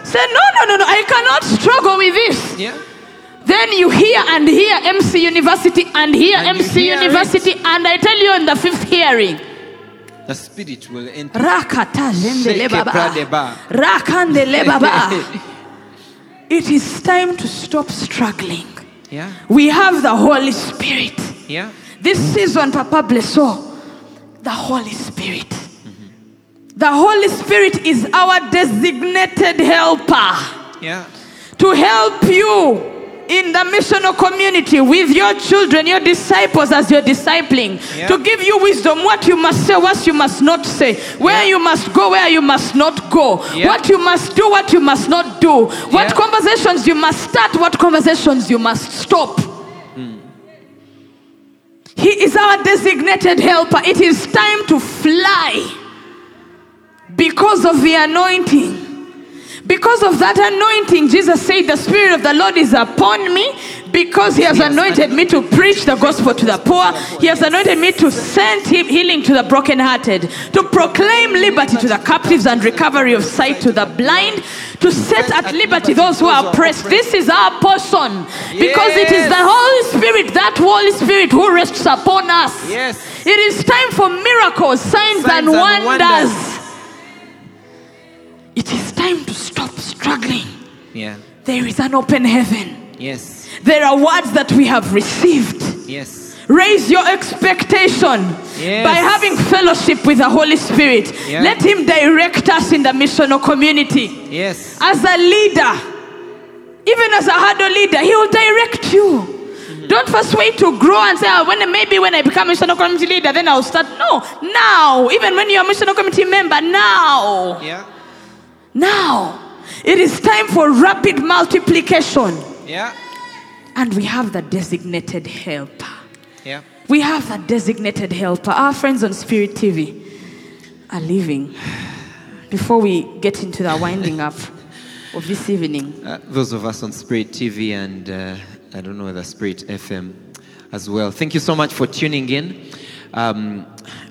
S2: Say, no, no, no, no, I cannot struggle with this.
S1: Yeah.
S2: Then you hear and hear MC University and hear
S1: And
S2: MC
S1: hear it.
S2: University, and I tell you in the fifth hearing.
S1: The spirit will enter.
S2: Rakata jendele
S1: Sheke
S2: baba.
S1: pradeba.
S2: Rakandele. It is time to stop struggling.
S1: Yeah.
S2: We have the Holy Spirit.
S1: Yeah.
S2: This season, Papa Blesso, the Holy Spirit. The Holy Spirit is our designated helper
S1: Yeah.
S2: to help you in the missional community with your children, your disciples as you're discipling,
S1: Yeah.
S2: to give you wisdom what you must say, what you must not say, where
S1: Yeah.
S2: you must go, where you must not go,
S1: Yeah.
S2: what you must do, what you must not do, what conversations you must start, what conversations you must stop. Hmm. He is our designated helper. It is time to fly because of the anointing. Because of that anointing, Jesus said, The Spirit of the Lord is upon me because He has anointed me to preach the gospel to the poor. He has anointed me to send him healing to the brokenhearted, to proclaim liberty to the captives and recovery of sight to the blind, to set at liberty those who are oppressed. This is our portion because it is the Holy Spirit, that Holy Spirit, who rests upon us.
S1: Yes.
S2: It is time for miracles, signs, and wonders. Struggling.
S1: Yeah.
S2: There is an open heaven.
S1: Yes.
S2: There are words that we have received.
S1: Yes.
S2: Raise your expectation
S1: Yes.
S2: by having fellowship with the Holy Spirit.
S1: Yeah.
S2: Let Him direct us in the missional community.
S1: Yes.
S2: As a leader, even as a huddle leader, He will direct you. Mm-hmm. Don't first wait to grow and say, oh, when maybe when I become a missional community leader, then I'll start. No, now. Even when you're a missional community member, now.
S1: Yeah.
S2: Now. It is time for rapid multiplication.
S1: Yeah.
S2: And we have the designated helper.
S1: Yeah.
S2: We have the designated helper. Our friends on Spirit TV are leaving. Before we get into the winding up of this evening,
S1: Uh, those of us on Spirit TV and uh, I don't know whether Spirit FM as well. Thank you so much for tuning in. Um,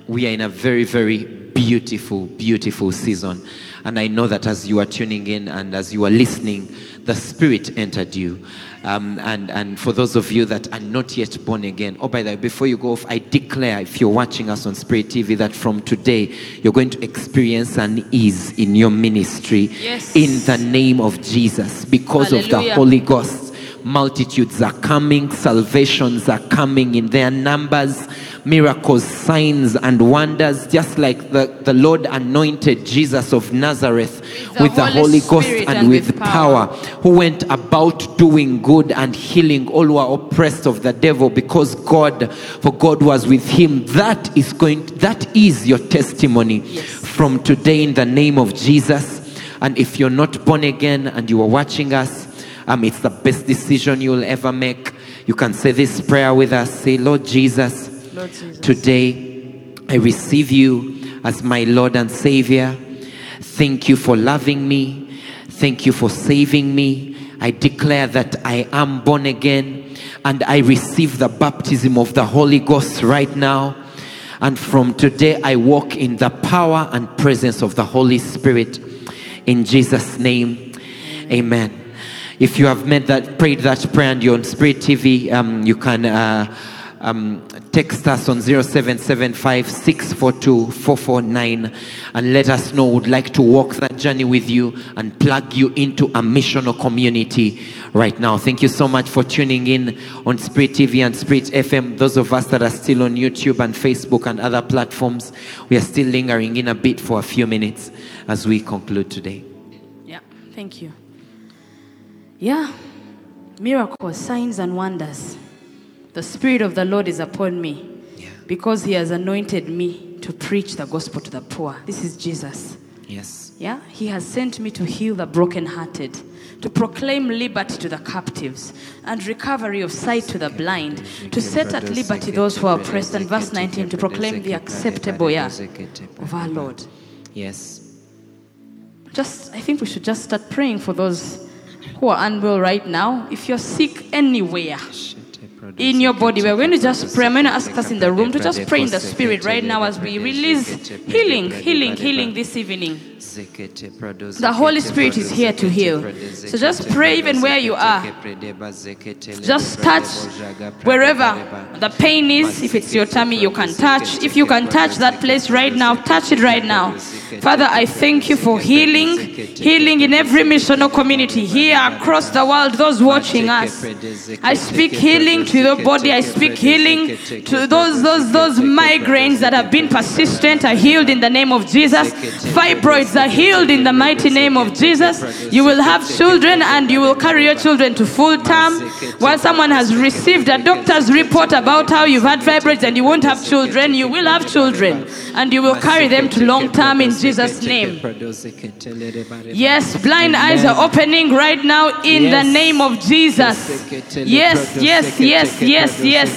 S1: we are in a very, very beautiful, beautiful season. And I know that as you are tuning in and as you are listening, the Spirit entered you. Um, and, and for those of you that are not yet born again, oh, by the way, before you go off, I declare if you're watching us on Spirit TV that from today you're going to experience an ease in your ministry
S2: Yes.
S1: in the name of Jesus because of the Holy Ghost. Multitudes are coming, salvations are coming in their numbers, miracles, signs, and wonders, just like the, the Lord anointed Jesus of Nazareth
S2: the
S1: with the
S2: Holy
S1: Holy Ghost and,
S2: and
S1: with
S2: with
S1: power,
S2: power.
S1: who went about doing good and healing all who are oppressed of the devil because God, for God was with him. That is going, that is your testimony from today in the name of Jesus. And if you're not born again and you are watching us, um, it's the best decision you'll ever make. You can say this prayer with us. Say, Lord Jesus,
S2: Lord Jesus.
S1: today I receive you as my Lord and Savior. Thank you for loving me. Thank you for saving me. I declare that I am born again and I receive the baptism of the Holy Ghost right now. And from today, I walk in the power and presence of the Holy Spirit. In Jesus' name, amen. If you have that, prayed that prayer and you're on Spirit TV, um, you can uh, um, text us on 0775 642 449 and let us know would like to walk that journey with you and plug you into a missional community right now. Thank you so much for tuning in on Spirit TV and Spirit FM. Those of us that are still on YouTube and Facebook and other platforms, we are still lingering in a bit for a few minutes as we conclude today.
S2: Yeah, thank you. Yeah, miracles, signs, and wonders. The Spirit of the Lord is upon me because He has anointed me to preach the gospel to the poor. This is Jesus.
S1: Yes.
S2: Yeah, He has sent me to heal the brokenhearted, to proclaim liberty to the captives and recovery of sight to the blind, to set at liberty those who are oppressed, and verse 19, to proclaim the acceptable year of our Lord.
S1: Yes.
S2: Just, I think we should just start praying for those who are unwell right now. If you're sick anywhere, in your body. We're going to just pray. I'm going to ask us in the room to just pray in the spirit right now as we release healing, healing, healing this evening. The Holy Spirit is here to heal. So just pray even where you are. Just touch wherever the pain is. If it's your tummy, you can touch. If you can touch that place right now, touch it right now. Father, I thank you for healing, healing in every missional community here across the world, those watching us. I speak healing to your body. I speak healing to those, those, those migraines that have been persistent are healed in the name of Jesus. Fibroids are healed in the mighty name of Jesus. You will have children and you will carry your children to full term. While someone has received a doctor's report about how you've had fibroids and you won't have children, you will have children and you will carry them to long term in Jesus' name. Yes, blind eyes are opening right now in the name of Jesus. Yes, yes, yes, yes, yes.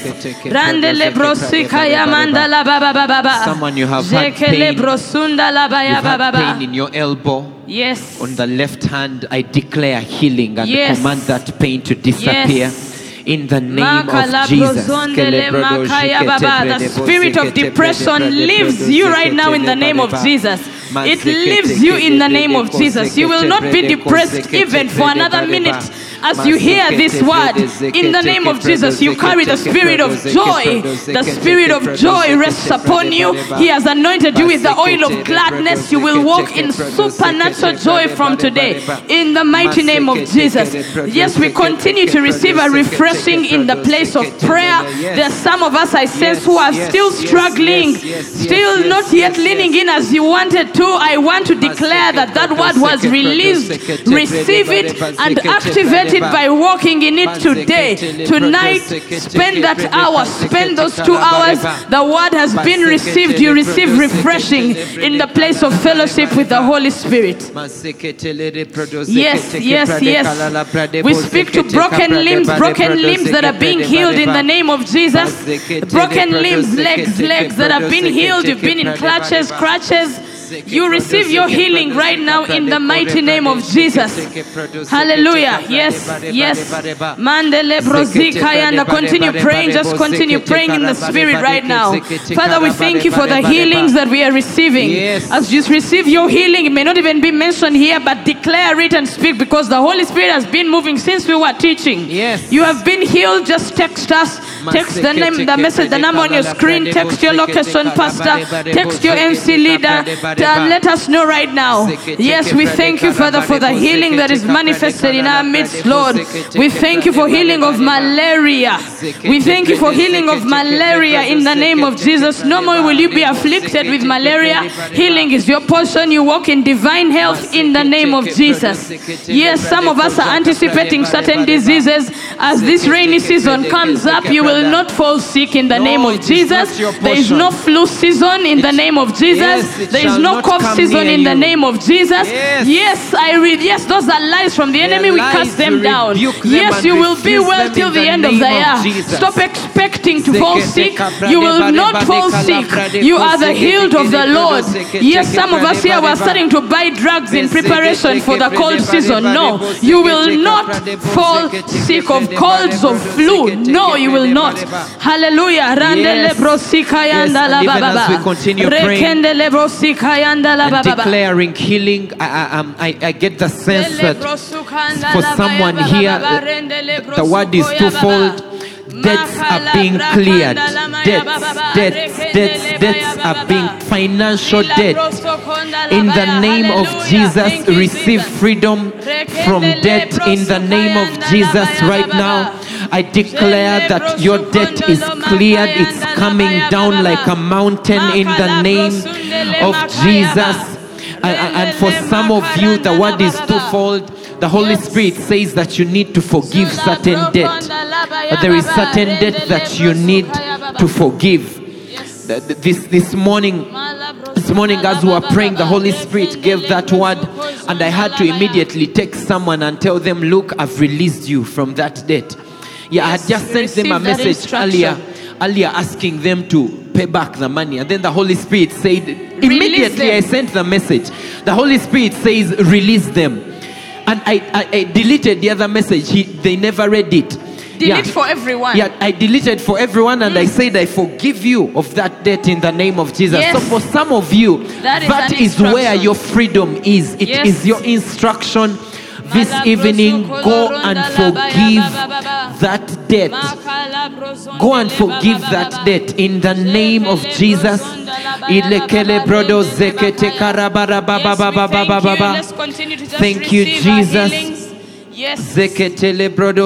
S1: Someone you have had pain.
S2: brosunda la ba ya
S1: You've had pain in your elbow.
S2: Yes.
S1: On the left hand, I declare healing and
S2: Yes.
S1: command that pain to disappear.
S2: Yes.
S1: In the name of Jesus.
S2: brozondele makaya baba. The spirit of depression leaves you right now in the name of Jesus. It leaves you in the name of Jesus. You will not be depressed even for another minute as you hear this word. In the name of Jesus, you carry the spirit of joy. The spirit of joy rests upon you. He has anointed you with the oil of gladness. You will walk in supernatural joy from today. In the mighty name of Jesus. Yes, we continue to receive a refreshing in the place of prayer. There are some of us I sense who are still struggling, still not yet leaning in as you wanted to. I want to declare that that word was released. Receive it and activate it by walking in it today. Tonight, spend that hour, spend those two hours. The word has been received. You receive refreshing in the place of fellowship with the Holy Spirit. Yes, yes, yes. We speak to broken limbs, broken limbs that are being healed in the name of Jesus. Broken limbs, legs, legs that have been healed. You've been in clutches, crutches. You receive your healing right now in the mighty name of Jesus. Hallelujah. Yes, yes. Mandele brozikayanda. Continue praying. Just continue praying in the spirit right now. Father, we thank you for the healings that we are receiving. As you receive your healing, it may not even be mentioned here, but declare it and speak because the Holy Spirit has been moving since we were teaching.
S1: Yes.
S2: You have been healed. Just text us. Text the name, the message, the number on your screen. Text your location, pastor. Text your MC leader. And let us know right now. Yes, we thank you, Father, for the healing that is manifested in our midst, Lord. We thank you for healing of malaria. We thank you for healing of malaria in the name of Jesus. No more will you be afflicted with malaria. Healing is your portion. You walk in divine health in the name of Jesus. Yes, some of us are anticipating certain diseases. As this rainy season comes up, you will not fall sick in the name of
S1: it is not
S2: Jesus. There is no flu season in the name of Jesus. There is
S1: shall
S2: no cough season in the name of Jesus.
S1: Yes.
S2: Yes, I read. Yes, those are lies from the enemy. We cast them down.
S1: them
S2: Yes, you will be well till the
S1: the
S2: end of the year.
S1: Jesus.
S2: Stop expecting to fall sick. You will not fall sick. You are the healed of the Lord. Yes, some of us here were starting to buy drugs in preparation for the cold season. No, you will not fall sick of colds, of flu. No, you will not. Hallelujah.
S1: Yes. Yes,
S2: yanda la
S1: and
S2: ba
S1: even as we continue praying
S2: Rekendele brosika yanda la ba
S1: and declaring healing. I, I, I, I get the sense that for someone
S2: ya ba ba
S1: here,
S2: ba ba. Rendele
S1: the word is
S2: brosuko ya ba ba.
S1: twofold. Debts are being cleared.
S2: la ma ya
S1: Debts, debts, debts, debts are being financial
S2: Ila
S1: debt.
S2: brosokonda la
S1: In the name of Jesus, receive freedom from debt in the name of Jesus
S2: la ba ya
S1: right now. I declare that your debt is cleared, it's coming
S2: ba ya ba
S1: down like a mountain in the name of. Jesus. And, for some of you, the word is twofold. The Holy. Spirit says that you need to forgive certain debt.
S2: brokonda la ba ya
S1: But there is certain debt that you need
S2: brosukaya ba ba.
S1: to forgive.
S2: Yes.
S1: Th- th- This, this morning, this morning, as we were praying, the Holy Spirit gave that word And I had to immediately take someone and tell them, Look, I've released you from that debt. Yeah, I had just sent them a message earlier, earlier asking them to pay back the money. And then the Holy Spirit said, Immediately I sent the message. The Holy Spirit says, Release them. And I, I, I deleted the other message. He, they never read it.
S2: Delete for everyone.
S1: Yeah, I deleted for everyone and I mm. said, I forgive you of that debt in the name of Jesus.
S2: Yes.
S1: So for some of you,
S2: That is
S1: that is where your freedom is. It is
S2: Yes.
S1: your instruction this evening. Go and forgive that debt. Go and forgive that debt in the name of Jesus.
S2: brozonda la baya ba ba
S1: Ilekele
S2: ba
S1: brodo
S2: rende le
S1: zekete
S2: bakaya.
S1: karabara ba ba
S2: Yes,
S1: ba
S2: we
S1: ba ba
S2: thank you.
S1: ba.
S2: Let's continue to just
S1: Thank you,
S2: receive our
S1: Jesus.
S2: Yes.
S1: Zekete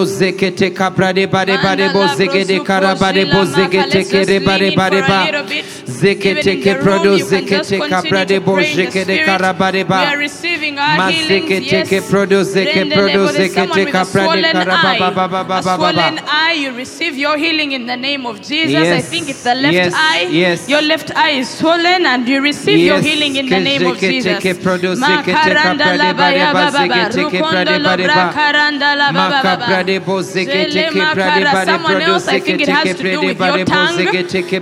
S1: zekete kaprade bare bare bo zegede karabare bo zegete kere bare bare ba. Zekete
S2: Even in
S1: ke
S2: the
S1: brodo
S2: room, you can just
S1: zekete kaprade bo
S2: pray in the
S1: zekede
S2: spirit.
S1: karabare ba.
S2: receiving our
S1: Ma
S2: healings.
S1: zekete
S2: Yes.
S1: ke brodo zeke
S2: Rende
S1: brodo
S2: lebo. There's
S1: zekete
S2: someone with a
S1: kaprade
S2: swollen
S1: karaba ba ba ba ba ba ba
S2: eye. You receive your healing in the name of Jesus. I
S1: Yes.
S2: think it's the left
S1: Yes.
S2: eye.
S1: Yes.
S2: Your left eye is swollen, and you receive your
S1: Yes.
S2: healing in the name of
S1: zekete
S2: Jesus.
S1: zekete
S2: Makaranda
S1: kaprade
S2: la
S1: bare
S2: baya
S1: ba zekete
S2: Rukondo lo Someone else, I.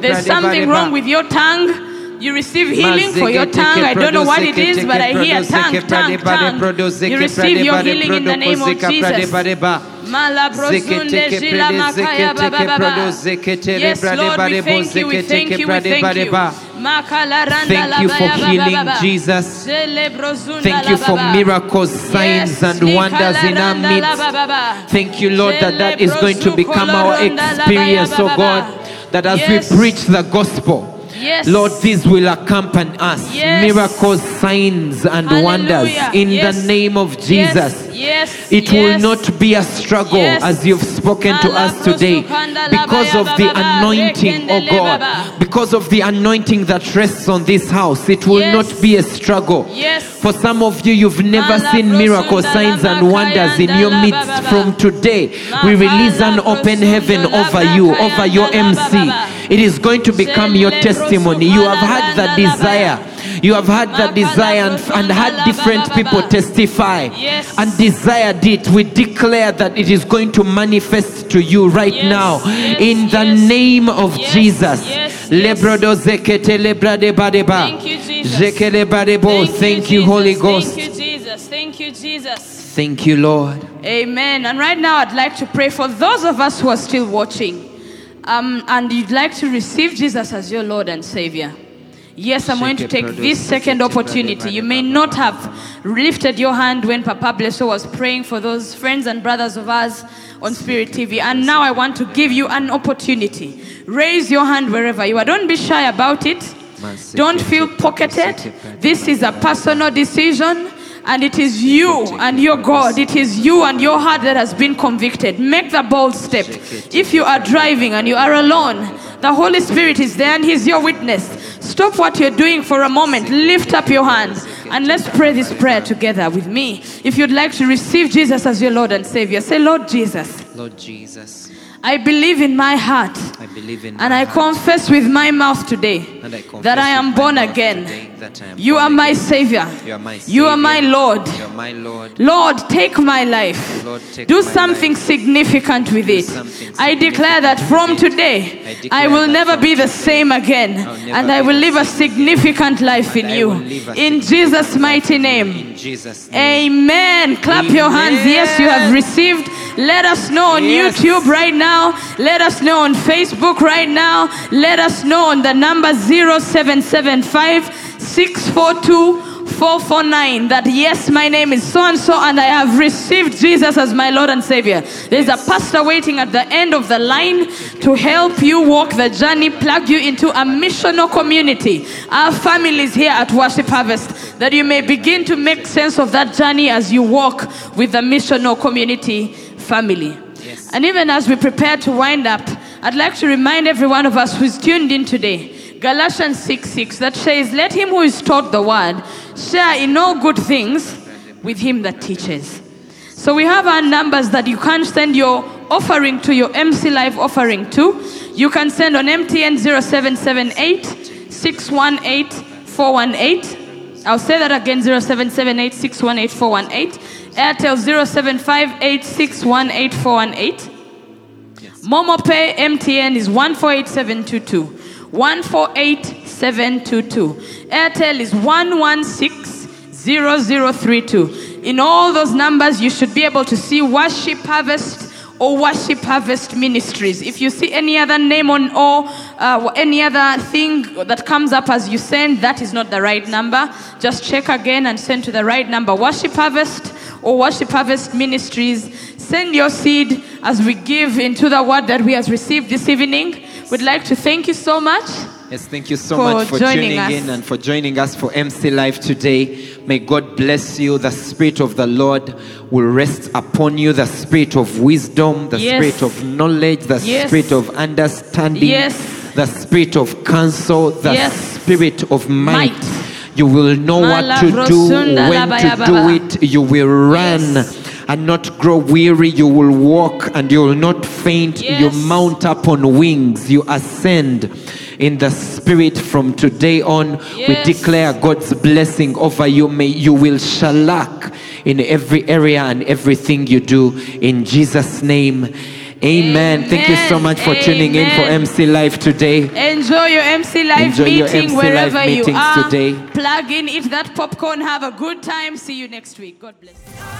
S2: There's something wrong with your tongue. You receive healing for your tongue. I don't know what it is, but I hear tongue, tongue, tongue. You receive your healing in the name of Jesus. Yes, Lord, we thank you, we thank you. Thank you.
S1: ba.
S2: Makalaranda
S1: Thank
S2: la
S1: you
S2: baya
S1: for healing. Jesus. Thank you for miracles, signs, and wonders in our
S2: likalaranda la ba
S1: midst. Thank you, Lord, that that is going to become our
S2: brozuko loronda la
S1: experience, oh God. That as
S2: Yes.
S1: we preach the gospel,
S2: Yes.
S1: Lord, these will accompany us.
S2: Yes.
S1: Miracles, signs, and wonders in
S2: Yes.
S1: the name of Jesus.
S2: Yes, yes,
S1: It will not be a struggle
S2: Yes.
S1: as you've spoken to us today because of the anointing, oh God. Because of the anointing that rests on this house, it will
S2: Yes.
S1: not be a struggle.
S2: Yes.
S1: For some of you, you've never seen miracles, signs, and wonders in your midst. From today, we release an open heaven over you, over your MC. It is going to become your testimony. You have had the desire. You have had that desire and, and had different people testify
S2: Yes.
S1: and desired it. We declare that it is going to manifest to you right
S2: Yes,
S1: now
S2: yes,
S1: in the name of Jesus. Lebrodo zekete.
S2: Thank you, Jesus.
S1: Thank you, Holy Ghost.
S2: Thank you, Jesus. Thank you, Jesus.
S1: Thank you, Lord.
S2: Amen. And right now, I'd like to pray for those of us who are still watching um, and you'd like to receive Jesus as your Lord and Savior. Yes, I'm going to take this second opportunity. You may not have lifted your hand when Papa Blesso was praying for those friends and brothers of ours on Spirit TV. And now I want to give you an opportunity. Raise your hand wherever you are. Don't be shy about it. Don't feel pocketed. This is a personal decision. And it is you and your God, it is you and your heart that has been convicted. Make the bold step. If you are driving and you are alone, the Holy Spirit is there and He's your witness. Stop what you're doing for a moment, lift up your hand, and let's pray this prayer together with me. If you'd like to receive Jesus as your Lord and Savior, say, Lord Jesus,
S1: Lord Jesus,
S2: I believe in my heart
S1: I believe in
S2: and
S1: my
S2: I
S1: heart
S2: confess with my mouth today
S1: I
S2: that I am born again.
S1: today that I am
S2: You are my. Savior.
S1: You are my
S2: You are my Lord.
S1: You are my Lord.
S2: Lord, take my life.
S1: Lord, take
S2: Do
S1: my
S2: something
S1: life.
S2: significant with it. I declare that from today.
S1: I
S2: I will never be the same again.
S1: I will never
S2: And I will live a significant life in you.
S1: will live a
S2: In Jesus' mighty name.
S1: Jesus' name.
S2: Amen. Clap your hands. Yes, you have received. Let us know on
S1: Yes.
S2: YouTube right now. Let us know on Facebook right now. Let us know on the number 0775 642 449 that yes, my name is so and so, and I have received Jesus as my Lord and Savior. There's a pastor waiting at the end of the line to help you walk the journey, plug you into a missional community. Our families here at Worship Harvest, that you may begin to make sense of that journey as you walk with the missional community family.
S1: Yes.
S2: And even as we prepare to wind up, I'd like to remind every one of us who's tuned in today Galatians 6 6 that says, Let him who is taught the word share in all good things with him that teaches. So we have our numbers that you can send your offering to your MC Live offering to. You can send on MTN 0778 618 418. I'll say that again 0778618418. Airtel 0758618418. MomoPay MTN is 148722. 148722. Airtel is 1160032. In all those numbers, you should be able to see Worship Harvest or Worship Harvest Ministries. If you see any other name on or uh, any other thing that comes up as you send, that is not the right number. Just check again and send to the right number. Worship Harvest or Worship Harvest Ministries. Send your seed as we give into the word that we have received this evening. We'd like to thank you so much.
S1: Yes, thank you so
S2: For
S1: much for
S2: joining
S1: tuning
S2: us.
S1: in and for joining us for MC Live today. May God bless you. The Spirit of the Lord will rest upon you. The Spirit of wisdom, the
S2: Yes.
S1: Spirit of knowledge, the
S2: Yes.
S1: Spirit of understanding,
S2: Yes.
S1: the Spirit of counsel, the. Spirit of might.
S2: Might.
S1: You will know what to do, when to do it. You will run. And not grow weary. You will walk and you will not faint. You mount up on wings. You ascend in the spirit from today on. We declare God's blessing over you. May you will shalak in every area and everything you do. In Jesus' name. Amen. Thank you so much for tuning in for MC Live today.
S2: Enjoy your MC Live
S1: Enjoy your
S2: meeting
S1: MC
S2: wherever
S1: Live
S2: you are.
S1: today.
S2: Plug in, eat that popcorn, have a good time. See you next week. God bless.
S3: reigns